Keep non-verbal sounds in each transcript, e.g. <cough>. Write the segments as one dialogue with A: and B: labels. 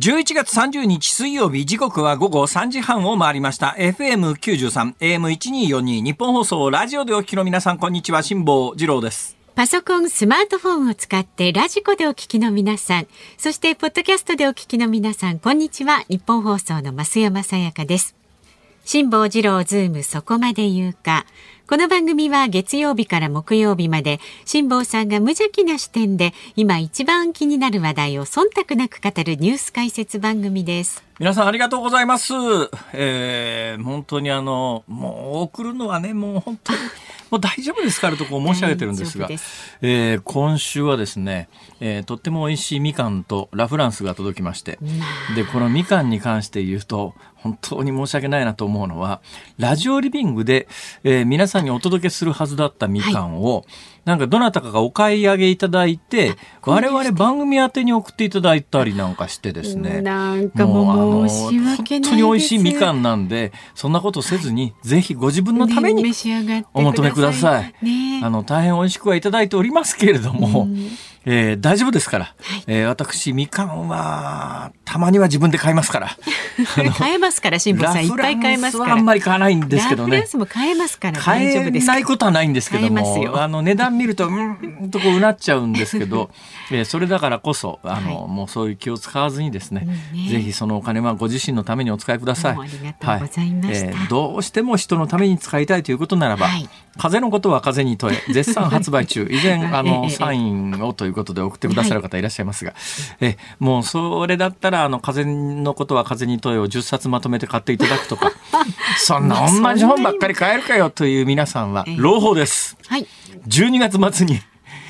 A: 11月30日水曜日時刻は午後3時半を回りました FM93 AM1242 ニッポン放送ラジオでお聞きの皆さんこんにちは辛坊治郎です
B: パソコン、スマートフォンを使ってラジコでお聞きの皆さん、そしてポッドキャストでお聞きの皆さん、こんにちは。ニッポン放送の増山さやかです。辛坊治郎ズームそこまで言うか。この番組は月曜日から木曜日まで辛坊さんが無邪気な視点で今一番気になる話題を忖度なく語るニュース解説番組です。
A: 皆さんありがとうございます、えー、本当にあのもう送るのはねもう本当に <laughs> もう大丈夫ですからとこう申し上げてるんですが、す。えー、今週はですね、えー、とっても美味しいみかんとラフランスが届きまして。でこのみかんに関して言うと本当に申し訳ないなと思うのはラジオリビングで、えー、皆さんにお届けするはずだったみかんを、はい。なんかどなたかがお買い上げいただいて、我々番組宛てに送っていただいたりなんかしてですね。
B: なんかもう申し訳
A: ない本当に美味しいみかんなんで、そんなことせずに、ぜひご自分のためにお求めください。あの、大変美味しくはいただいておりますけれども、えー、大丈夫ですから、はい、えー、私みかんはたまには自分で買いますから。<laughs>
B: 買えますから辛坊さん。いっぱい買えますから。
A: あんまり買わないんですけどね。ラ
B: フランスも買えますから
A: 買えないことはないんですけどもあの値段見るとうんとこうなっちゃうんですけど、<laughs> えー、それだからこそあの、はい、もうそういう気を使わずにですね、ね、ぜひそのお金はご自身のためにお使いください。
B: ありがとうございまし
A: た、はい、えー、どうしても人のために使いたいということならば、はい、風のことは風に問え絶賛発売中。<laughs> 以前あのサインをということで送ってくださる方いらっしゃいますが、はい、えもうそれだったらあの風のことは風に問えを10冊まとめて買っていただくとか <laughs> そんな同じ本ばっかり買えるかよという皆さんは朗報です。はい、12月末に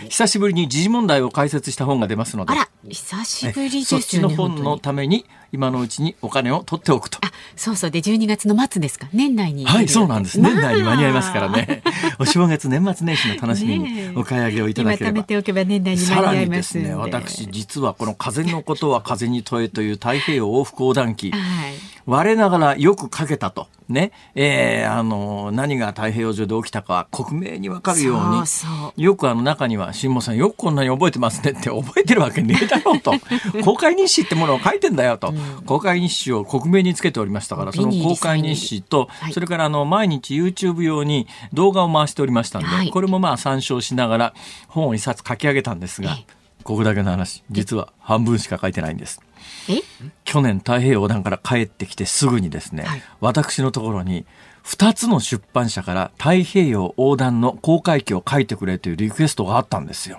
A: 久しぶりに時事問題を解説した本が出ますので。
B: あら久しぶりです
A: ねそっちの本のために今のうちにお金を取っておくと。あ、
B: そうそうで12月の末ですか。年内に。
A: はい、そうなんです。年内に間に合いますからね。<laughs> お正月年末年始の楽しみにお買い上げをいただければ。
B: 貯めておけば年内に間に合います
A: ね。私実はこの風のことは風に問えという太平洋往復横断機。はい我ながらよく書けたと。ね。えー、あの、何が太平洋上で起きたか克明にわかるように。そうよくあの中には、辛坊さんよくこんなに覚えてますねって覚えてるわけねえだろうと。<laughs> 公開日誌ってものを書いてんだよと。うん、公開日誌を克明につけておりましたから、その公開日誌と、はい、それからあの、毎日 YouTube 用に動画を回しておりましたんで、はい、これもまあ参照しながら本を一冊書き上げたんですが、ここだけの話、実は半分しか書いてないんです。去年太平洋横断から帰ってきてすぐにですね、はい、私のところに2つの出版社から太平洋横断の公開記を書いてくれというリクエストがあったんですよ。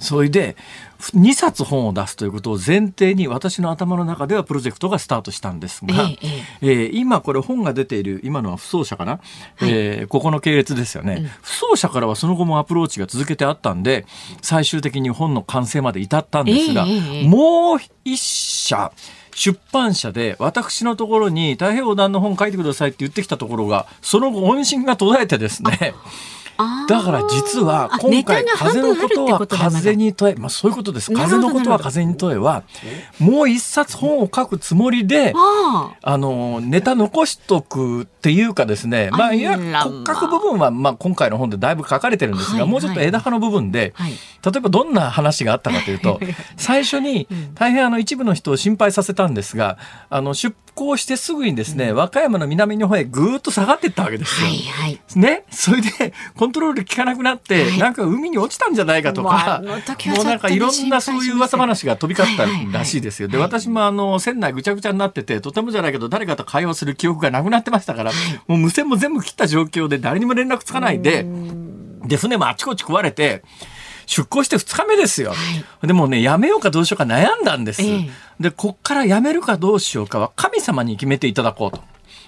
A: それで2冊本を出すということを前提に私の頭の中ではプロジェクトがスタートしたんですが、ええー、今これ本が出ている今のは不走者かな、はい、えー、ここの系列ですよね、うん、不走者からはその後もアプローチが続けてあったんで最終的に本の完成まで至ったんですが、えー、もう一社出版社で私のところに太平洋横断の本書いてくださいって言ってきたところがその後音信が途絶えてですね。<laughs> だから実は今回風のことは風に問え、まあそういうことです。風のことは風に問えは、もう一冊本を書くつもりで、あの、ネタ残しとくっていうかですね、まあいや、骨格部分はまあ今回の本でだいぶ書かれてるんですが、もうちょっと枝葉の部分で、例えばどんな話があったかというと、最初に <laughs> 大変あの一部の人を心配させたんですが、あの出港してすぐにですね、和歌山の南の方へぐーっと下がっていったわけですよ。はいはい、ね、それでコントロール効かなくなって、はい、なんか海に落ちたんじゃないかとか、もうなんかいろんなそういう噂話が飛び交ったらしいですよ。で、私もあの船内ぐちゃぐちゃになってて、とてもじゃないけど誰かと会話する記憶がなくなってましたから、もう無線も全部切った状況で誰にも連絡つかないで、で、船もあちこち壊れて、出港して2日目ですよ、はい、でもねやめようかどうしようか悩んだんです、えー、でこっからやめるかどうしようかは神様に決めていただこうと。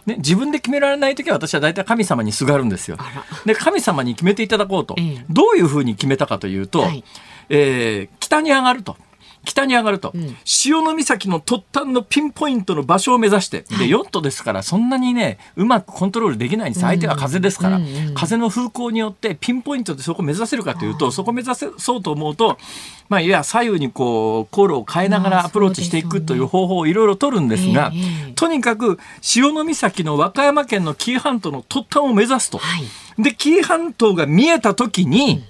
A: ね、自分で決められない時は私は大体神様にすがるんですよ。で神様に決めていただこうと、えー、どういうふうに決めたかというと、はい、えー、北に上がると。北に上がると、うん、潮岬の突端のピンポイントの場所を目指して、でヨットですからそんなにねうまくコントロールできないんです相手は風ですから、うんうん、風の風向によってピンポイントでそこを目指せるかというとそこを目指そうと思うと、まあ、いや左右にこう航路を変えながらアプローチしていくという方法をいろいろ取るんですが、とにかく潮岬の和歌山県の紀伊半島の突端を目指すと。はい、で紀伊半島が見えた時に、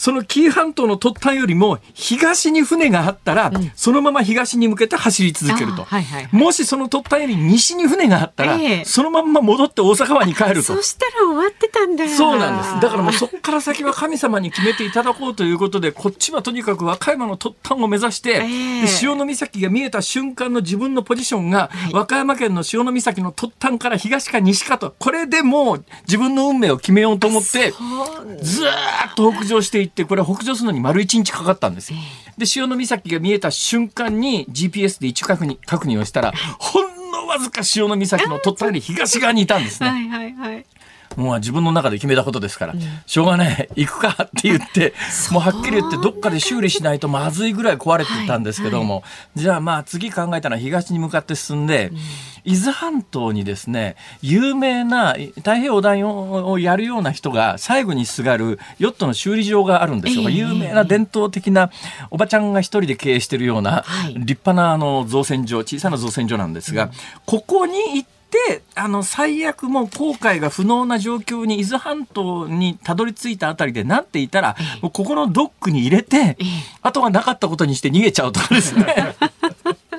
A: その紀伊半島の突端よりも東に船があったら、うん、そのまま東に向けて走り続けると、はいはいはい、もしその突端より西に船があったら、えー、そのまま戻って大阪湾に帰ると。
B: そしたら終わってたんだ。
A: そうなんです。だからもうそこから先は神様に決めていただこうということでこっちはとにかく和歌山の突端を目指して、えー、潮岬が見えた瞬間の自分のポジションが、はい、和歌山県の潮岬の突端から東か西かとこれでもう自分の運命を決めようと思ってずっと北上していってこれ北上するのに丸一日かかったんですよ。で潮岬が見えた瞬間に GPS で位置確認確認をしたらほんのわずか潮岬の突端に東側にいたんですね。はいはいはいもう自分の中で決めたことですから、うん、しょうがない行くかって言って <laughs> もうはっきり言ってどっかで修理しないとまずいぐらい壊れてたんですけども、じゃあまあ次考えたのは東に向かって進んで、うん、伊豆半島にですね有名な太平洋横断をやるような人が最後にすがるヨットの修理場があるんですよ、えー、有名な伝統的なおばちゃんが一人で経営してるような、立派なあの造船所小さな造船所なんですが、うん、ここに行ってであの最悪もう航海が不能な状況に伊豆半島にたどり着いたあたりでなっていたら、もうここのドックに入れて、あとはなかったことにして逃げちゃうとかですね。<laughs>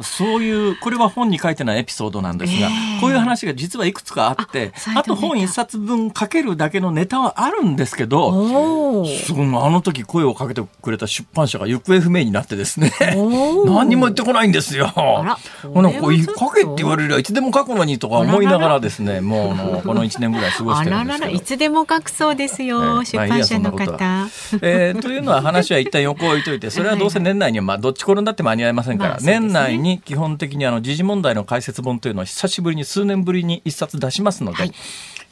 A: そういうこれは本に書いてないエピソードなんですが、えー、こういう話が実はいくつかあってあと本一冊分書けるだけのネタはあるんですけどすごいあの時声をかけてくれた出版社が行方不明になってですね <laughs> 何にも言ってこないんですよ。なんか書けって言われりゃいつでも書くのにとか思いながらですねもうこの1年ぐらい過ごしてるんですけど。
B: いつでも書くそうですよ、えー、出版社の方。まあ、
A: えー、というのは話は一旦横置いといてそれはどうせ年内にはまあどっち転んだって間に合いませんから、<laughs> まあね、年内に基本的にあの時事問題の解説本というのは久しぶりに数年ぶりに一冊出しますので、はい、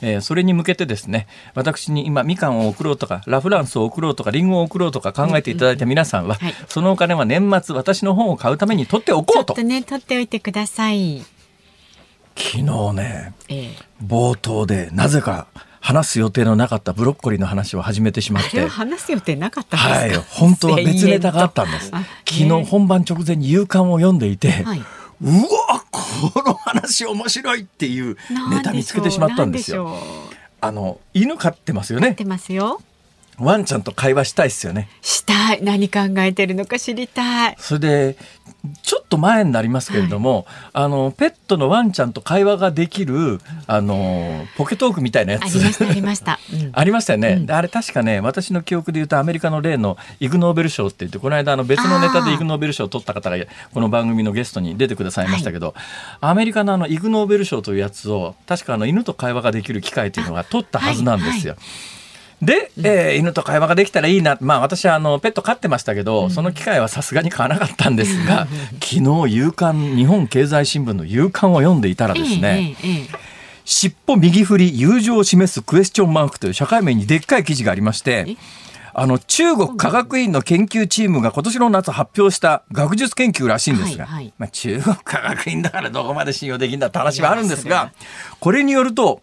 A: えー、それに向けてですね私に今みかんを送ろうとかラ・フランスを送ろうとかリンゴを送ろうとか考えていただいた皆さんは、うんうん。はい、そのお金は年末私の本を買うために取っておこうと。
B: ちょっとね取っておいてください。
A: 昨日ね、ええ、冒頭でなぜか話す予定のなかったブロッコリーの話を始めてしまって。
B: 話す予定なかった
A: はい。本当は別ネタがあったんです。昨日本番直前に夕刊を読んでいて、はい、うわこの話面白いっていうネタ見つけてしまったんですよ。あの犬飼ってますよね。飼
B: ってますよ
A: ワンちゃんと会話したいですよね。
B: したい。何考えてるのか知りたい。
A: それで、ちょっと前になりますけれども、はい、あの、ペットのワンちゃんと会話ができる、あの、ポケトークみたいなやつ。あ
B: りました、ありました。<laughs>
A: うん、ありましたよね、うん、あれ確かね、私の記憶で言うとアメリカの例のイグ・ノーベル賞って言って、この間あの別のネタでイグ・ノーベル賞を取った方が、この番組のゲストに出てくださいましたけど、はい、アメリカのあのイグ・ノーベル賞というやつを、確かあの犬と会話ができる機会というのが取ったはずなんですよ。はいはいで、えー、犬と会話ができたらいいな。まあ私はあのペット飼ってましたけど、その機会はさすがに買わなかったんですが、昨日夕刊、日本経済新聞の夕刊を読んでいたらですね、尻尾右振り友情を示すクエスチョンマークという社会面にでっかい記事がありまして、あの中国科学院の研究チームが今年の夏発表した学術研究らしいんですが、はいはい、まあ、中国科学院だからどこまで信用できるんだって話はあるんですが、これによると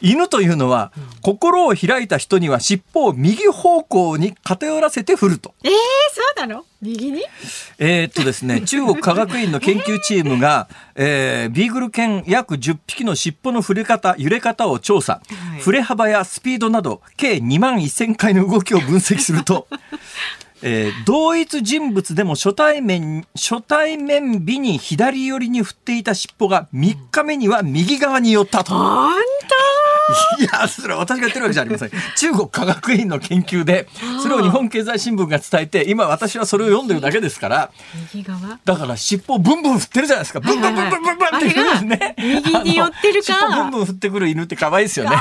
A: 犬というのは、心を開いた人には尻尾を右方向に偏らせて振ると。
B: えー、そうなの？右に？
A: えっとですね、<laughs> 中国科学院の研究チームが、えー、ビーグル犬約10匹の尻尾の振れ方、揺れ方を調査。はい、振れ幅やスピードなど、計2万1000回の動きを分析すると、<laughs> えー、同一人物でも初対面、初対面日に左寄りに振っていた尻尾が3日目には右側に寄ったと。
B: 本
A: いや、それは私が言ってるわけじゃありません。中国科学院の研究で、それを日本経済新聞が伝えて、今私はそれを読んでるだけですから、だから尻尾ブンブン振ってるじゃないですか。ブンブンブンブンブンブンって言うんですね。
B: 右に寄ってるか。
A: 尻尾ブンブン振ってくる犬って可愛いですよね。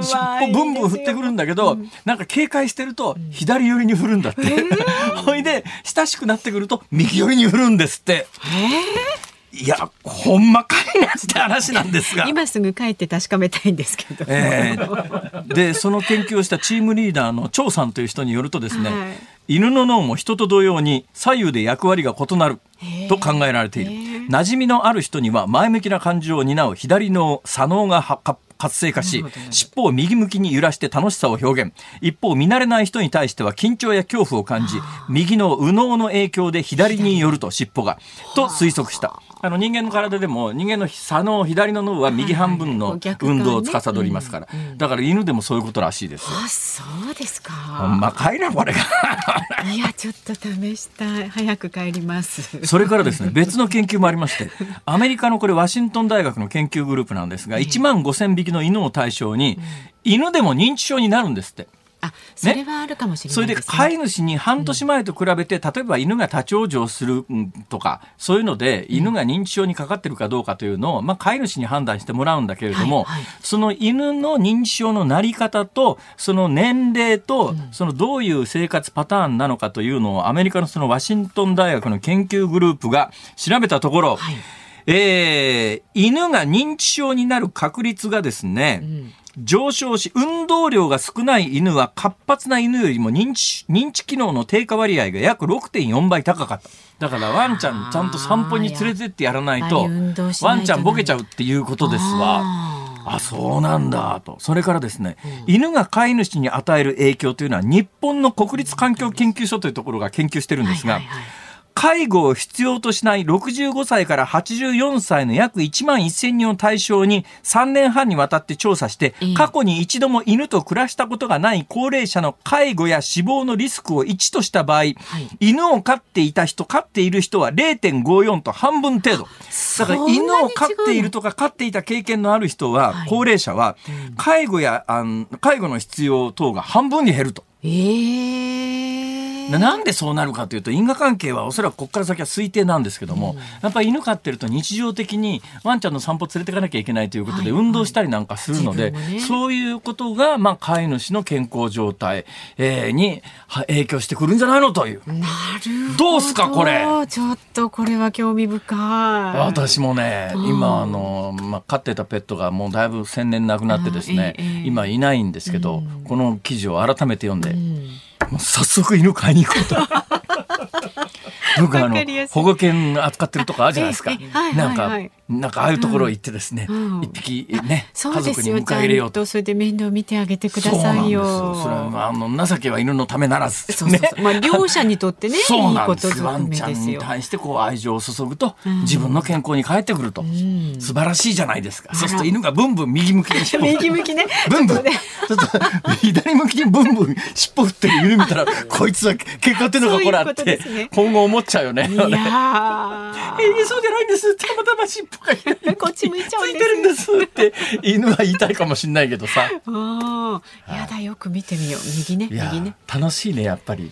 A: 尻尾ブンブン振ってくるんだけど、なんか警戒してると、左寄りに振るんだって。<laughs> ほいで、親しくなってくると、右寄りに振るんですって。えーいや、ほんまかいなって話なんですが。
B: 今すぐ帰って確かめたいんですけど。え
A: ー、で、その研究をしたチームリーダーの張さんという人によるとですね、はい、犬の脳も人と同様に左右で役割が異なると考えられている。馴染みのある人には前向きな感情を担う左脳、左脳が活性化し、尻尾を右向きに揺らして楽しさを表現。一方、見慣れない人に対しては緊張や恐怖を感じ、右の右脳の影響で左に寄ると尻尾が、と推測した。あの人間の体でも人間の左脳左の脳は右半分の運動を司りますから、だから犬でもそういうことらしいです。
B: あそうですか。
A: ほんまかいなこれが。
B: いやちょっと試したい。早く帰ります。
A: それからですね別の研究もありましてアメリカのこれワシントン大学の研究グループなんですが1万5000匹の犬を対象に、犬でも認知症になるんですって。
B: あそれはあるかもしれない、
A: ね、それで飼い主に半年前と比べて、例えば犬が立ち往生するとかそういうので犬が認知症にかかってるかどうかというのを、まあ、飼い主に判断してもらうんだけれども、はいはい、その犬の認知症のなり方とその年齢と、そのどういう生活パターンなのかというのをアメリカのそのワシントン大学の研究グループが調べたところ、はい、えー、犬が認知症になる確率がですね、うん上昇し、運動量が少ない犬は活発な犬よりも認知、認知機能の低下割合が約6.4倍高かった。だからワンちゃんちゃんと散歩に連れてってやらないと、ワンちゃんボケちゃうっていうことですわ。あ、そうなんだと。それからですね、うん、犬が飼い主に与える影響というのは日本の国立環境研究所というところが研究してるんですが、はいはいはい介護を必要としない65歳から84歳の約1万1000人を対象に3年半にわたって調査して、過去に一度も犬と暮らしたことがない高齢者の介護や死亡のリスクを1とした場合、はい、犬を飼っていた人、飼っている人は0.54と半分程度。だから犬を飼っているとか飼っていた経験のある人は、はい、高齢者は、介護やあの介護の必要等が半分に減ると。
B: えー
A: なんでそうなるかというと因果関係はおそらくここから先は推定なんですけども、うん、やっぱり犬飼ってると日常的にワンちゃんの散歩連れていかなきゃいけないということで運動したりなんかするので、はいはいね、そういうことが、まあ、飼い主の健康状態、えー、に影響してくるんじゃないのという。
B: なる
A: ど。うすかこれ？
B: ちょっとこれは興味深い。
A: 私もね今あの、まあ、飼ってたペットがもうだいぶ千年亡くなってですね、えー、今いないんですけど、うん、この記事を改めて読んで、うん早速犬飼いに行こうと。<laughs> 僕あの保護犬扱ってるとこあるじゃないですか。なんかなんかああいうところ行ってですね、一匹ね家族に迎え入れようと。
B: それで面倒見てあげてくださいよ。
A: それはあの情けは犬のためならず。
B: そうそうまあ両者にとってね、<laughs>
A: そうなんです。ワンちゃんに対してこう愛情を注ぐと、自分の健康に帰ってくると、素晴らしいじゃないですか。そうすると犬がブンブン右向きに <laughs>
B: 右向きね。
A: ブンブン。ちょっと <laughs> 左向きにブンブン尻尾振ってる犬見たら、こいつは結果っていうのがこれあって、今後思っちゃうよね。いやえそうじゃないんです。たまたま尻尾 <laughs>
B: こっち向いちゃうん
A: です。ついてるんですって犬は言いたいかもしれないけどさ。
B: やだよく見てみよう。右ね、右ね。
A: 楽しいねやっぱり。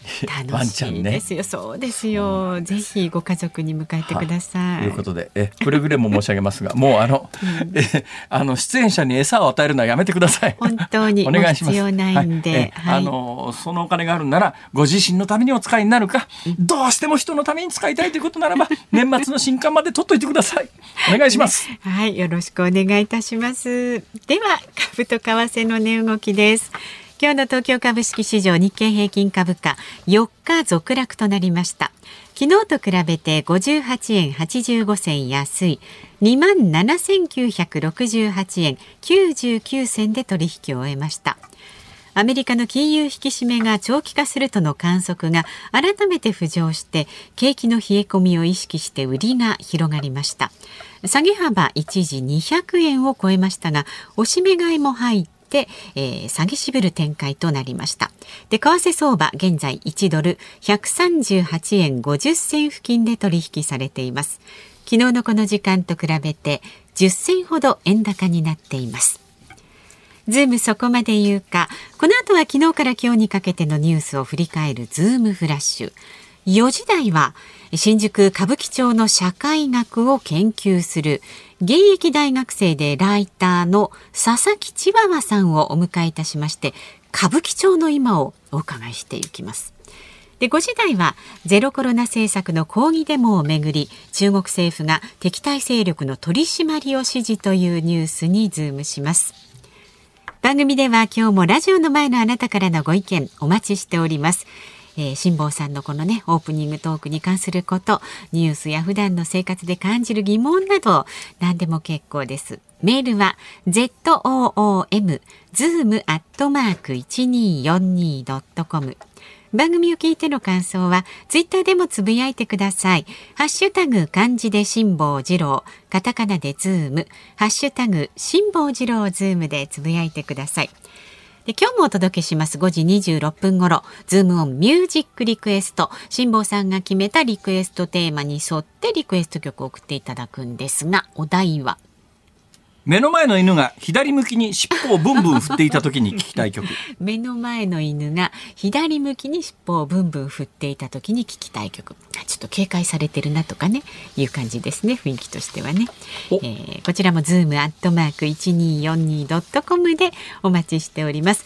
B: 楽しいですよ。そうですよ。うん、ぜひご家族に迎えてくださ
A: い。ということで、えくれぐれも申し上げますが、もうあの、うん、えあの出演者に餌を与えるのはやめてください。
B: 本当にお願いします。必要ないんで、
A: はい、あのそのお金があるならご自身のためにお使いになるか、どうしても人のために使いたいということならば年末の新刊まで取っといてください。お願いします。
B: はい、よろしくお願いいたします。では、株と為替の値動きです。今日の東京株式市場日経平均株価4日続落となりました。昨日と比べて58円85銭安い2万7968円99銭で取引を終えました。アメリカの金融引き締めが長期化するとの観測が改めて浮上して景気の冷え込みを意識して売りが広がりました下げ幅一時200円を超えましたが押し目買いも入ってえー、下げしぶる展開となりましたで為替相場現在1ドル138円50銭付近で取引されています昨日のこの時間と比べて10銭ほど円高になっていますズームそこまで言うか。この後は昨日から今日にかけてのニュースを振り返るズームフラッシュ。4時台は新宿歌舞伎町の社会学を研究する現役大学生でライターの佐々木千葉さんをお迎えいたしまして歌舞伎町の今をお伺いしていきます。で5時台はゼロコロナ政策の抗議デモをめぐり中国政府が敵対勢力の取り締まりを指示というニュースにズームします。番組では今日もラジオの前のあなたからのご意見お待ちしております。えー、辛坊さんのこのねオープニングトークに関することニュースや普段の生活で感じる疑問など何でも結構です。メールは zoom zoom アットマーク 1242.com 番組を聞いての感想はツイッターでもつぶやいてください。ハッシュタグ漢字で辛坊治郎カタカナでズーム。ハッシュタグ辛坊治郎ズームでつぶやいてください。で今日もお届けします。5時26分ごろ。ズームオンミュージックリクエスト。辛坊さんが決めたリクエストテーマに沿ってリクエスト曲を送っていただくんですがお題は
A: 目の前の犬が左向きに尻尾をブンブン振っていた時に聞きたい曲。<laughs>
B: 目の前の犬が左向きに尻尾をブンブン振っていた時に聞きたい曲。ちょっと警戒されてるなとかねいう感じですね雰囲気としてはね、えー、こちらもズームアットマーク 1242.com でお待ちしております。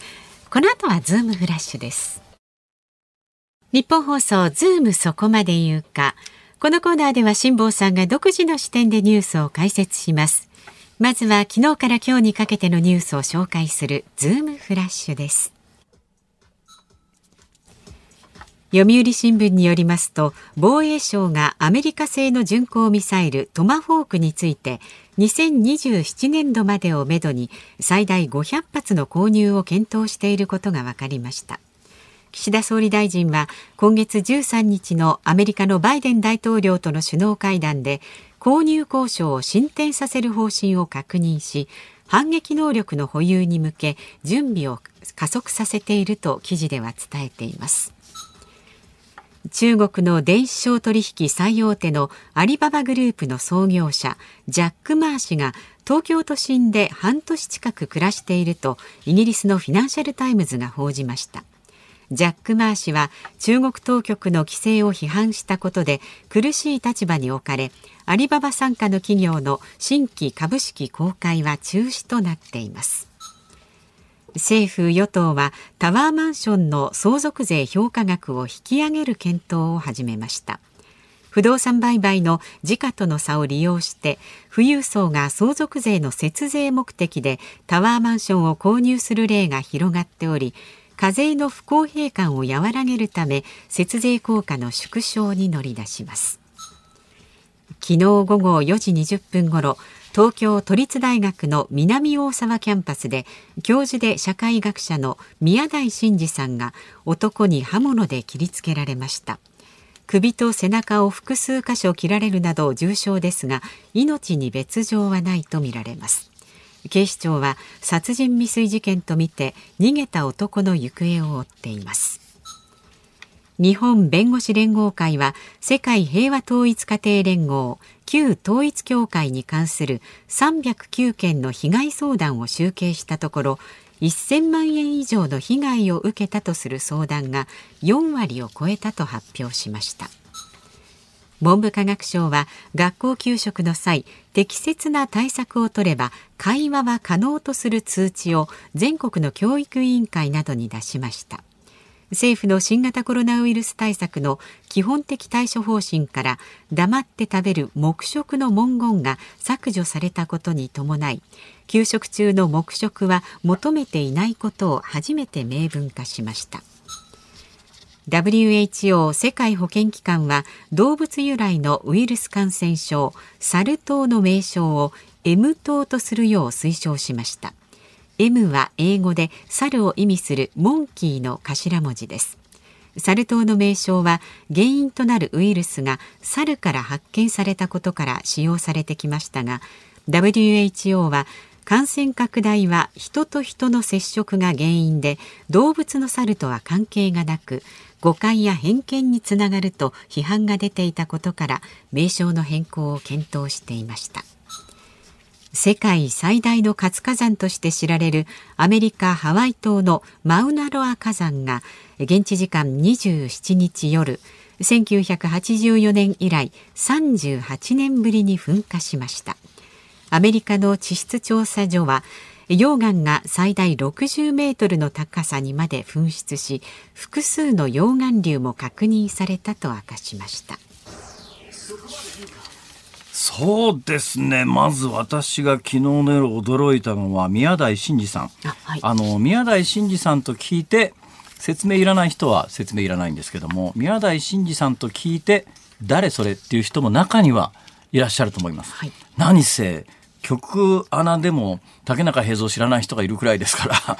B: この後はズームフラッシュです。ニッポン放送ズームそこまで言うか。このコーナーでは辛坊さんが独自の視点でニュースを解説しますまずは昨日から今日にかけてのニュースを紹介するズームフラッシュです。読売新聞によりますと防衛省がアメリカ製の巡航ミサイルトマホークについて2027年度までをめどに最大500発の購入を検討していることが分かりました。岸田総理大臣は今月13日のアメリカのバイデン大統領との首脳会談で購入交渉を進展させる方針を確認し反撃能力の保有に向け準備を加速させていると記事では伝えています。中国の電子商取引最大手のアリババグループの創業者ジャック・マー氏が東京都心で半年近く暮らしているとイギリスのフィナンシャル・タイムズが報じました。ジャック・マー氏は中国当局の規制を批判したことで苦しい立場に置かれアリババ傘下の企業の新規株式公開は中止となっています。政府与党はタワーマンションの相続税評価額を引き上げる検討を始めました。不動産売買の時価との差を利用して富裕層が相続税の節税目的でタワーマンションを購入する例が広がっており課税の不公平感を和らげるため節税効果の縮小に乗り出します。昨日午後4時20分ごろ東京都立大学の南大沢キャンパスで教授で社会学者の宮台真司さんが男に刃物で切りつけられました。首と背中を複数箇所切られるなど重傷ですが命に別状はないとみられます。警視庁は殺人未遂事件とみて逃げた男の行方を追っています。日本弁護士連合会は世界平和統一家庭連合旧統一教会に関する309件の被害相談を集計したところ1000万円以上の被害を受けたとする相談が4割を超えたと発表しました。文部科学省は学校給食の際適切な対策を取れば会話は可能とする通知を全国の教育委員会などに出しました。政府の新型コロナウイルス対策の基本的対処方針から黙って食べる黙食の文言が削除されたことに伴い給食中の黙食は求めていないことを初めて明文化しました。WHO 世界保健機関は動物由来のウイルス感染症サル痘の名称を M 痘とするよう推奨しました。M は英語で猿を意味するモンキーの頭文字です。サル痘の名称は原因となるウイルスが猿から発見されたことから使用されてきましたが WHO は感染拡大は人と人の接触が原因で動物の猿とは関係がなく誤解や偏見につながると批判が出ていたことから名称の変更を検討していました。世界最大の活火山として知られるアメリカ・ハワイ島のマウナロア火山が現地時間27日夜1984年以来38年ぶりに噴火しました。アメリカの地質調査所は溶岩が最大60メートルの高さにまで噴出し複数の溶岩流も確認されたと明かしました。
A: そうですね。まず私が昨日の夜驚いたのは宮台真司さん。あ、はい、あの宮台真司さんと聞いて説明いらない人は説明いらないんですけども宮台真司さんと聞いて誰それっていう人も中にはいらっしゃると思います。はい、何せ曲穴でも竹中平蔵知らない人がいるくらいですから。<laughs>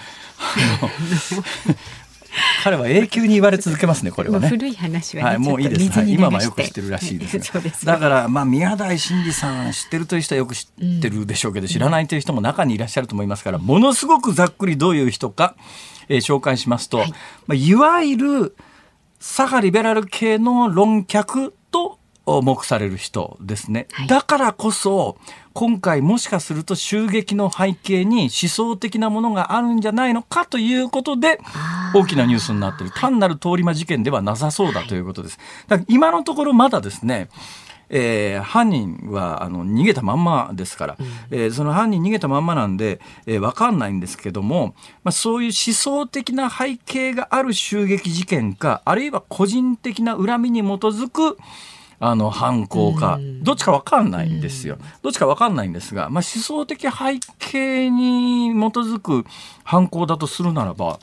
A: 彼は永久に言われ続けますねこれはね。
B: 古い話は、ね、
A: はい、もういいです、はい、今はよく知ってるらしいです <laughs> ですだからまあ宮台真司さん知ってるという人はよく知ってるでしょうけど、うん、知らないという人も中にいらっしゃると思いますからものすごくざっくりどういう人か、えー、紹介しますと、はい。まあ、いわゆる左派リベラル系の論客と目される人ですね、はい、だからこそ今回もしかすると襲撃の背景に思想的なものがあるんじゃないのかということで大きなニュースになっている。単なる通り魔事件ではなさそうだということです。だから今のところまだですねえー、犯人はあの逃げたまんまですから、うん、えー、その犯人逃げたまんまなんで、えー、分かんないんですけども、まあ、そういう思想的な背景がある襲撃事件かあるいは個人的な恨みに基づくあの犯行か、どっちか分かんないんですよ。どっちか分かんないんですが、まあ、思想的背景に基づく犯行だとするならば、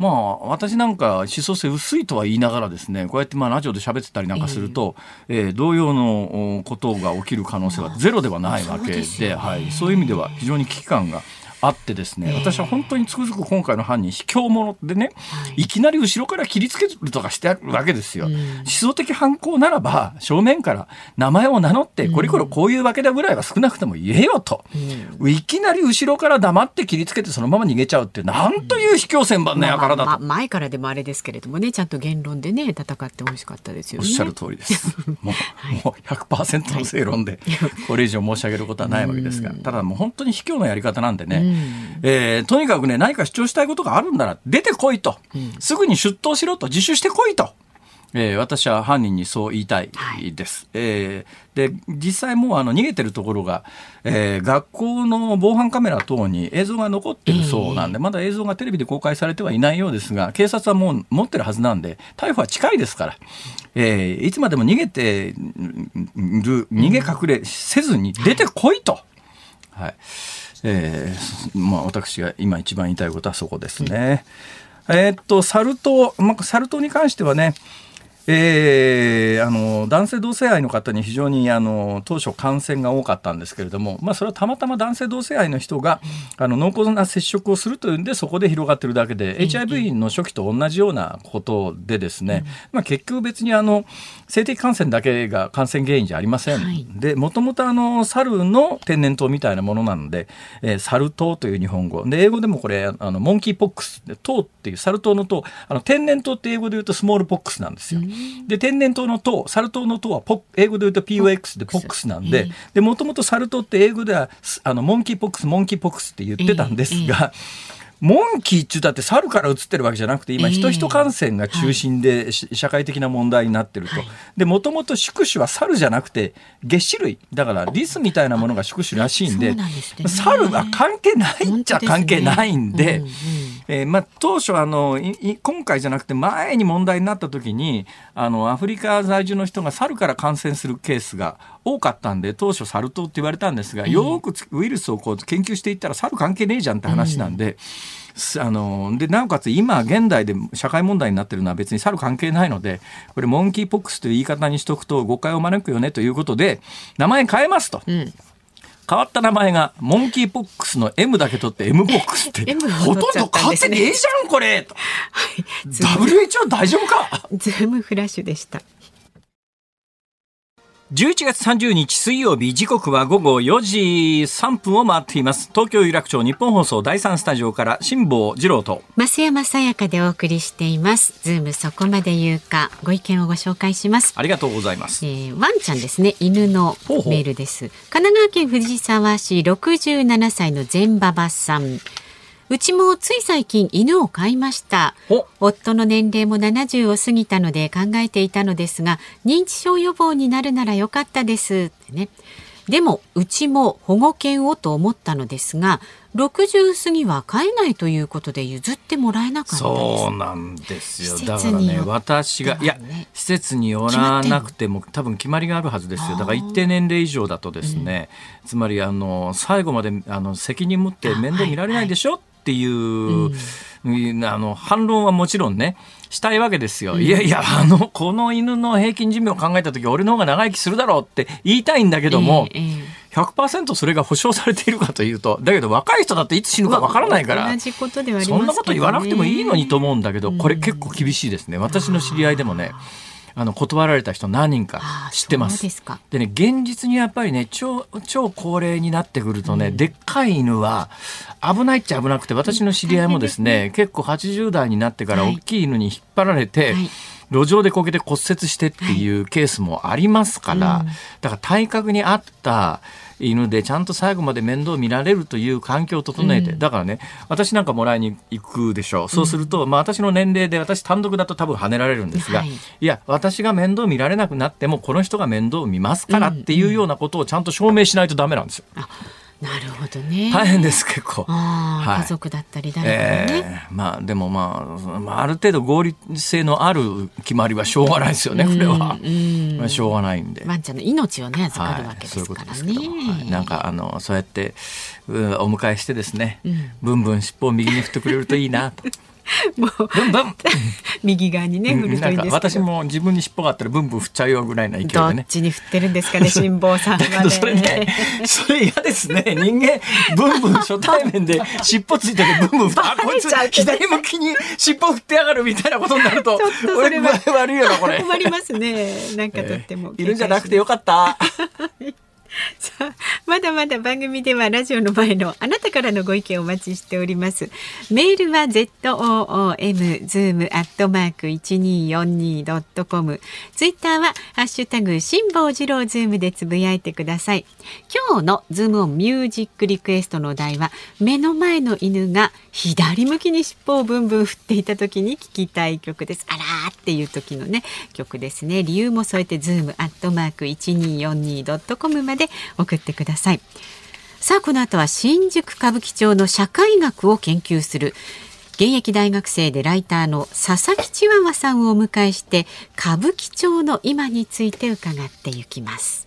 A: まあ、私なんか思想性薄いとは言いながらですねこうやってまあラジオで喋ってたりなんかすると、えー、えー、同様のことが起きる可能性はゼロではないわけでそうで、はい、そういう意味では非常に危機感があってですね、私は本当につくづく今回の犯人卑怯者でね、い、きなり後ろから切りつけるとかしてあるわけですよ。思想的犯行ならば正面から名前を名乗ってこれこれこういうわけだぐらいは少なくとも言えよと、いきなり後ろから黙って切りつけてそのまま逃げちゃうってなんという卑怯千万のやからだと、
B: 前からでもあれですけれどもねちゃんと言論でね戦ってほしかったですよ
A: ね。おっしゃる通りです。<laughs> もう,、はい、もう100%の正論でこれ以上申し上げることはないわけですが、ただもう本当に卑怯なやり方なんでね、えー、とにかくね、何か主張したいことがあるんだら、出てこいと、うん、すぐに出頭しろと、自首してこいと。えー、私は犯人にそう言いたいです。はい、えー、で実際もうあの逃げてるところが、えー、学校の防犯カメラ等に映像が残ってるそうなんで、まだ映像がテレビで公開されてはいないようですが警察はもう持ってるはずなんで逮捕は近いですから、えー、いつまでも逃げてる逃げ隠れせずに出てこいと。はいえー、まあ、私が今一番言いたいことはそこですね。え、っと、サル痘、まあ、サル痘に関してはね、えー、あの男性同性愛の方に非常にあの当初感染が多かったんですけれども、まあ、それはたまたま男性同性愛の人があの濃厚な接触をするというんでそこで広がってるだけで、うん、HIV の初期と同じようなことでですね、うん、まあ、結局別にあの性的感染だけが感染原因じゃありません、はい、でもともと猿の天然痘みたいなものなので、えー、サル痘という日本語。で英語でもこれあのモンキーポックスで痘っていうサル痘の痘。あの天然痘って英語で言うとスモールポックスなんですよ。うんで天然痘の痘サル痘の痘はポ英語で言うと POX でポックスなんでもともとサル痘って英語ではあのモンキーポックスモンキーポックスって言ってたんですが。モンキーっちゅうだって猿から移ってるわけじゃなくて今人人感染が中心で、社会的な問題になってると、でもともと宿主は猿じゃなくて月種類。だからリスみたいなものが宿主らしいんで猿は関係ないっちゃ関係ないんで。えーまあ、当初あの今回じゃなくて前に問題になった時にあのアフリカ在住の人が猿から感染するケースが多かったんで当初サル痘って言われたんですが、よくウイルスをこう研究していったら猿関係ねえじゃんって話なんで。あのでなおかつ今現代で社会問題になってるのは別に猿関係ないのでこれモンキーポックスという言い方にしとくと誤解を招くよねということで名前変えますと。うん変わった名前がモンキーポックスの M だけ取って M ボックスって、ほとんど変わってねえじゃんこれ、はい、WHO 大丈夫か？
B: ズームフラッシュでした
A: 11月30日水曜日時刻は午後4時3分を回っています。東京有楽町日本放送第三スタジオから辛坊治郎と。
B: 増山さやかでお送りしています。ズームそこまで言うかご意見をご紹介します。
A: ありがとうございます、
B: えー、ワンちゃんですね。犬のメールです。神奈川県藤沢市67歳の全馬場さんうちもつい最近犬を飼いました。夫の年齢も70を過ぎたので考えていたのですが認知症予防になるならよかったです。ってね。でもうちも保護犬をと思ったのですが60過ぎは飼えないということで譲ってもらえなかった
A: そうなんですよ。だからね私がいや施設によらなくても多分決まりがあるはずですよ。だから一定年齢以上だとですね、うん、つまりあの最後まであの責任持って面倒見られないでしょ、っていう、うん、あの反論はもちろんねしたいわけですよ。うん、いやいやあのこの犬の平均寿命を考えた時俺の方が長生きするだろうって言いたいんだけども、えーえー100%それが保証されているかというとだけど若い人だっていつ死ぬかわからないから、そんなこと言わなくてもいいのにと思うんだけどこれ結構厳しいですね。私の知り合いでもねあの断られた人何人か知ってます。でね現実にやっぱりね超超高齢になってくるとね、うん、でっかい犬は危ないっちゃ危なくて私の知り合いもですね、ね、結構80代になってから大きい犬に引っ張られて、はい路上でこけて骨折してっていうケースもありますから、はい。うん、だから体格に合った犬でちゃんと最後まで面倒見られるという環境を整えて、うん、だからね私なんかもらいに行くでしょう。そうすると、まあ、私の年齢で私単独だと多分跳ねられるんですが、はい、いや私が面倒見られなくなってもこの人が面倒見ますからっていうようなことをちゃんと証明しないとダメなんですよ。うん
B: なるほどね。
A: 大変です結構。
B: はい、家族だったり誰かね、
A: えー、まあでもまあ、まあ、ある程度合理性のある決まりはしょうがないですよねこれは。まあしょうがないんで。
B: ワンちゃんの命をね預かるわけですからね。はい、
A: なんかあのそうやってお迎えしてですね、うん、ブンブン尻尾を右に振ってくれるといいなと。もうブンブン
B: 右側にね振るといいんです
A: 私も自分に尻尾があったらブンブン振っちゃうよぐらいな勢いでね。
B: どっちに振ってるんですかね <laughs> 辛坊さんは、ね、
A: それねそれ嫌ですね。人間ブンブン初対面で尻尾ついててブンブン振ってあこいつ左向きに尻尾振ってやがるみたいなことになるとちょっとそれは悪いよなこれ。
B: 困りますね。なんかとっても、
A: えー、いるんじゃなくてよかった <laughs>
B: さあまだまだ番組ではラジオの前のあなたからのご意見をお待ちしております。メールは zoom zoom アットマーク一二四二ドットコムツイッターはハッシュタグ辛坊治郎ズームでつぶやいてください。今日のズームオンミュージックリクエストの題は目の前の犬が左向きに尻尾をブンブン振っていた時に聞きたい曲です。あらーっていう時のね曲ですね。理由も添えてズームアットマーク一二四二ドットコムまでで送ってください。さあこの後は新宿歌舞伎町の社会学を研究する現役大学生でライターの佐々木チワワさんをお迎えして歌舞伎町の今について伺っていきます。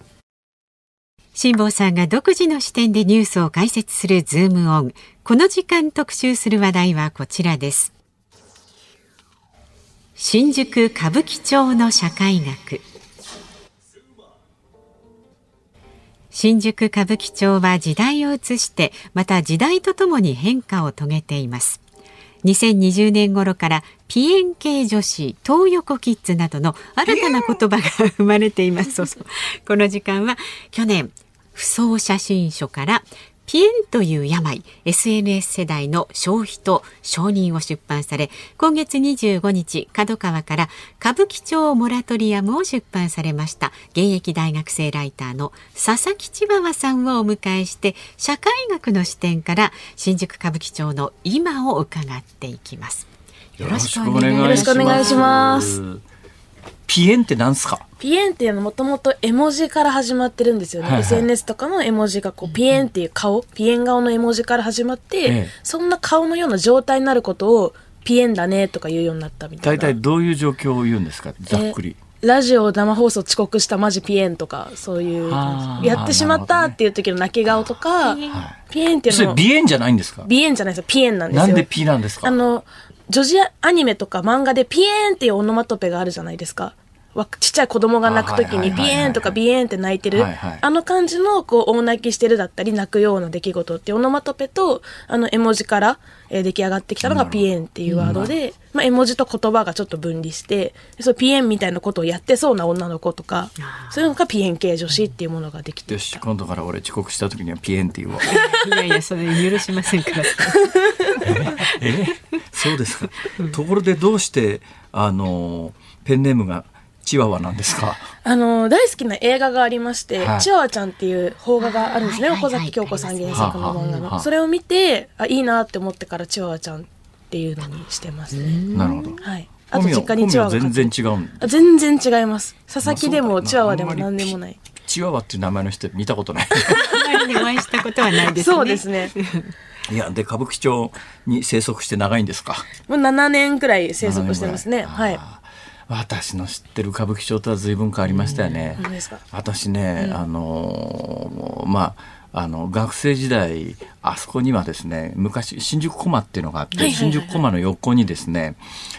B: 辛坊さんが独自の視点でニュースを解説するズームオン。この時間特集する話題はこちらです。新宿歌舞伎町の社会学。新宿歌舞伎町は時代を移してまた時代とともに変化を遂げています。2020年頃からピエン系女子東横キッズなどの新たな言葉が生まれています。そうそうこの時間は去年不走写真書からピエンという病 SNS 世代の消費と承認を出版され今月25日角川から歌舞伎町モラトリアムを出版されました現役大学生ライターの佐々木千葉さんをお迎えして社会学の視点から新宿歌舞伎町の今を伺っていきます。
A: よろしくお願いします。ピエンってなんすか？
C: ピエンっていうのもともと絵文字から始まってるんですよね、はいはい、SNS とかの絵文字がこうピエンっていう顔、ピエン顔の絵文字から始まって、ええ、そんな顔のような状態になることをピエンだねとか言うようになったみたいな。
A: 大体どういう状況を言うんですか？ざっくり、
C: ラジオ生放送遅刻したマジピエンとかそういうやってしまったっていう時の泣き顔とか、ピエンっていうの
A: それ鼻炎じゃないんですか？
C: 鼻炎じゃないですよ。ピエンなんですよ。
A: なんでピなんですか？
C: あの女児アニメとか漫画でピエンっていうオノマトペがあるじゃないですか。ちっちゃい子供が泣くときにビエーンとかビエーンって泣いてる、あの感じのこう大泣きしてるだったり泣くような出来事ってオノマトペとあの絵文字から、えー、出来上がってきたのがピエンっていうワードで、まあ、絵文字と言葉がちょっと分離してそうピエンみたいなことをやってそうな女の子とかそういうのがピエン系女子っていうものができて
A: よし今度から俺遅刻した時にはピエンって言うわ。
B: いやいやそれ許しませんから。<laughs>
A: え？そうですか。ところでどうしてあのペンネームがチワワなんですか？
C: あの大好きな映画がありまして、はい、チワワちゃんっていう邦画があるんですね、岡崎京子さん原作の漫画の、それを見てあいいなって思ってからチワワちゃんっていうのにしてますね。
A: なるほど。
C: はい。あと実家にチワワ
A: 全然違うん
C: 全然違います。佐々木でもチワワでも何でもない。
A: チワワっていう名前の人見たことない。
B: お会いしたことはないです
C: ね。そうですね。<laughs>
A: いやで歌舞伎町に生息して長いんですか？
C: もう7年くらい生息してますね。はい
A: 私の知ってる歌舞伎町とは随分変わりましたよね。私ね、うん、あのまああの学生時代あそこにはですね昔新宿コマっていうのがあって、新宿コマの横にですね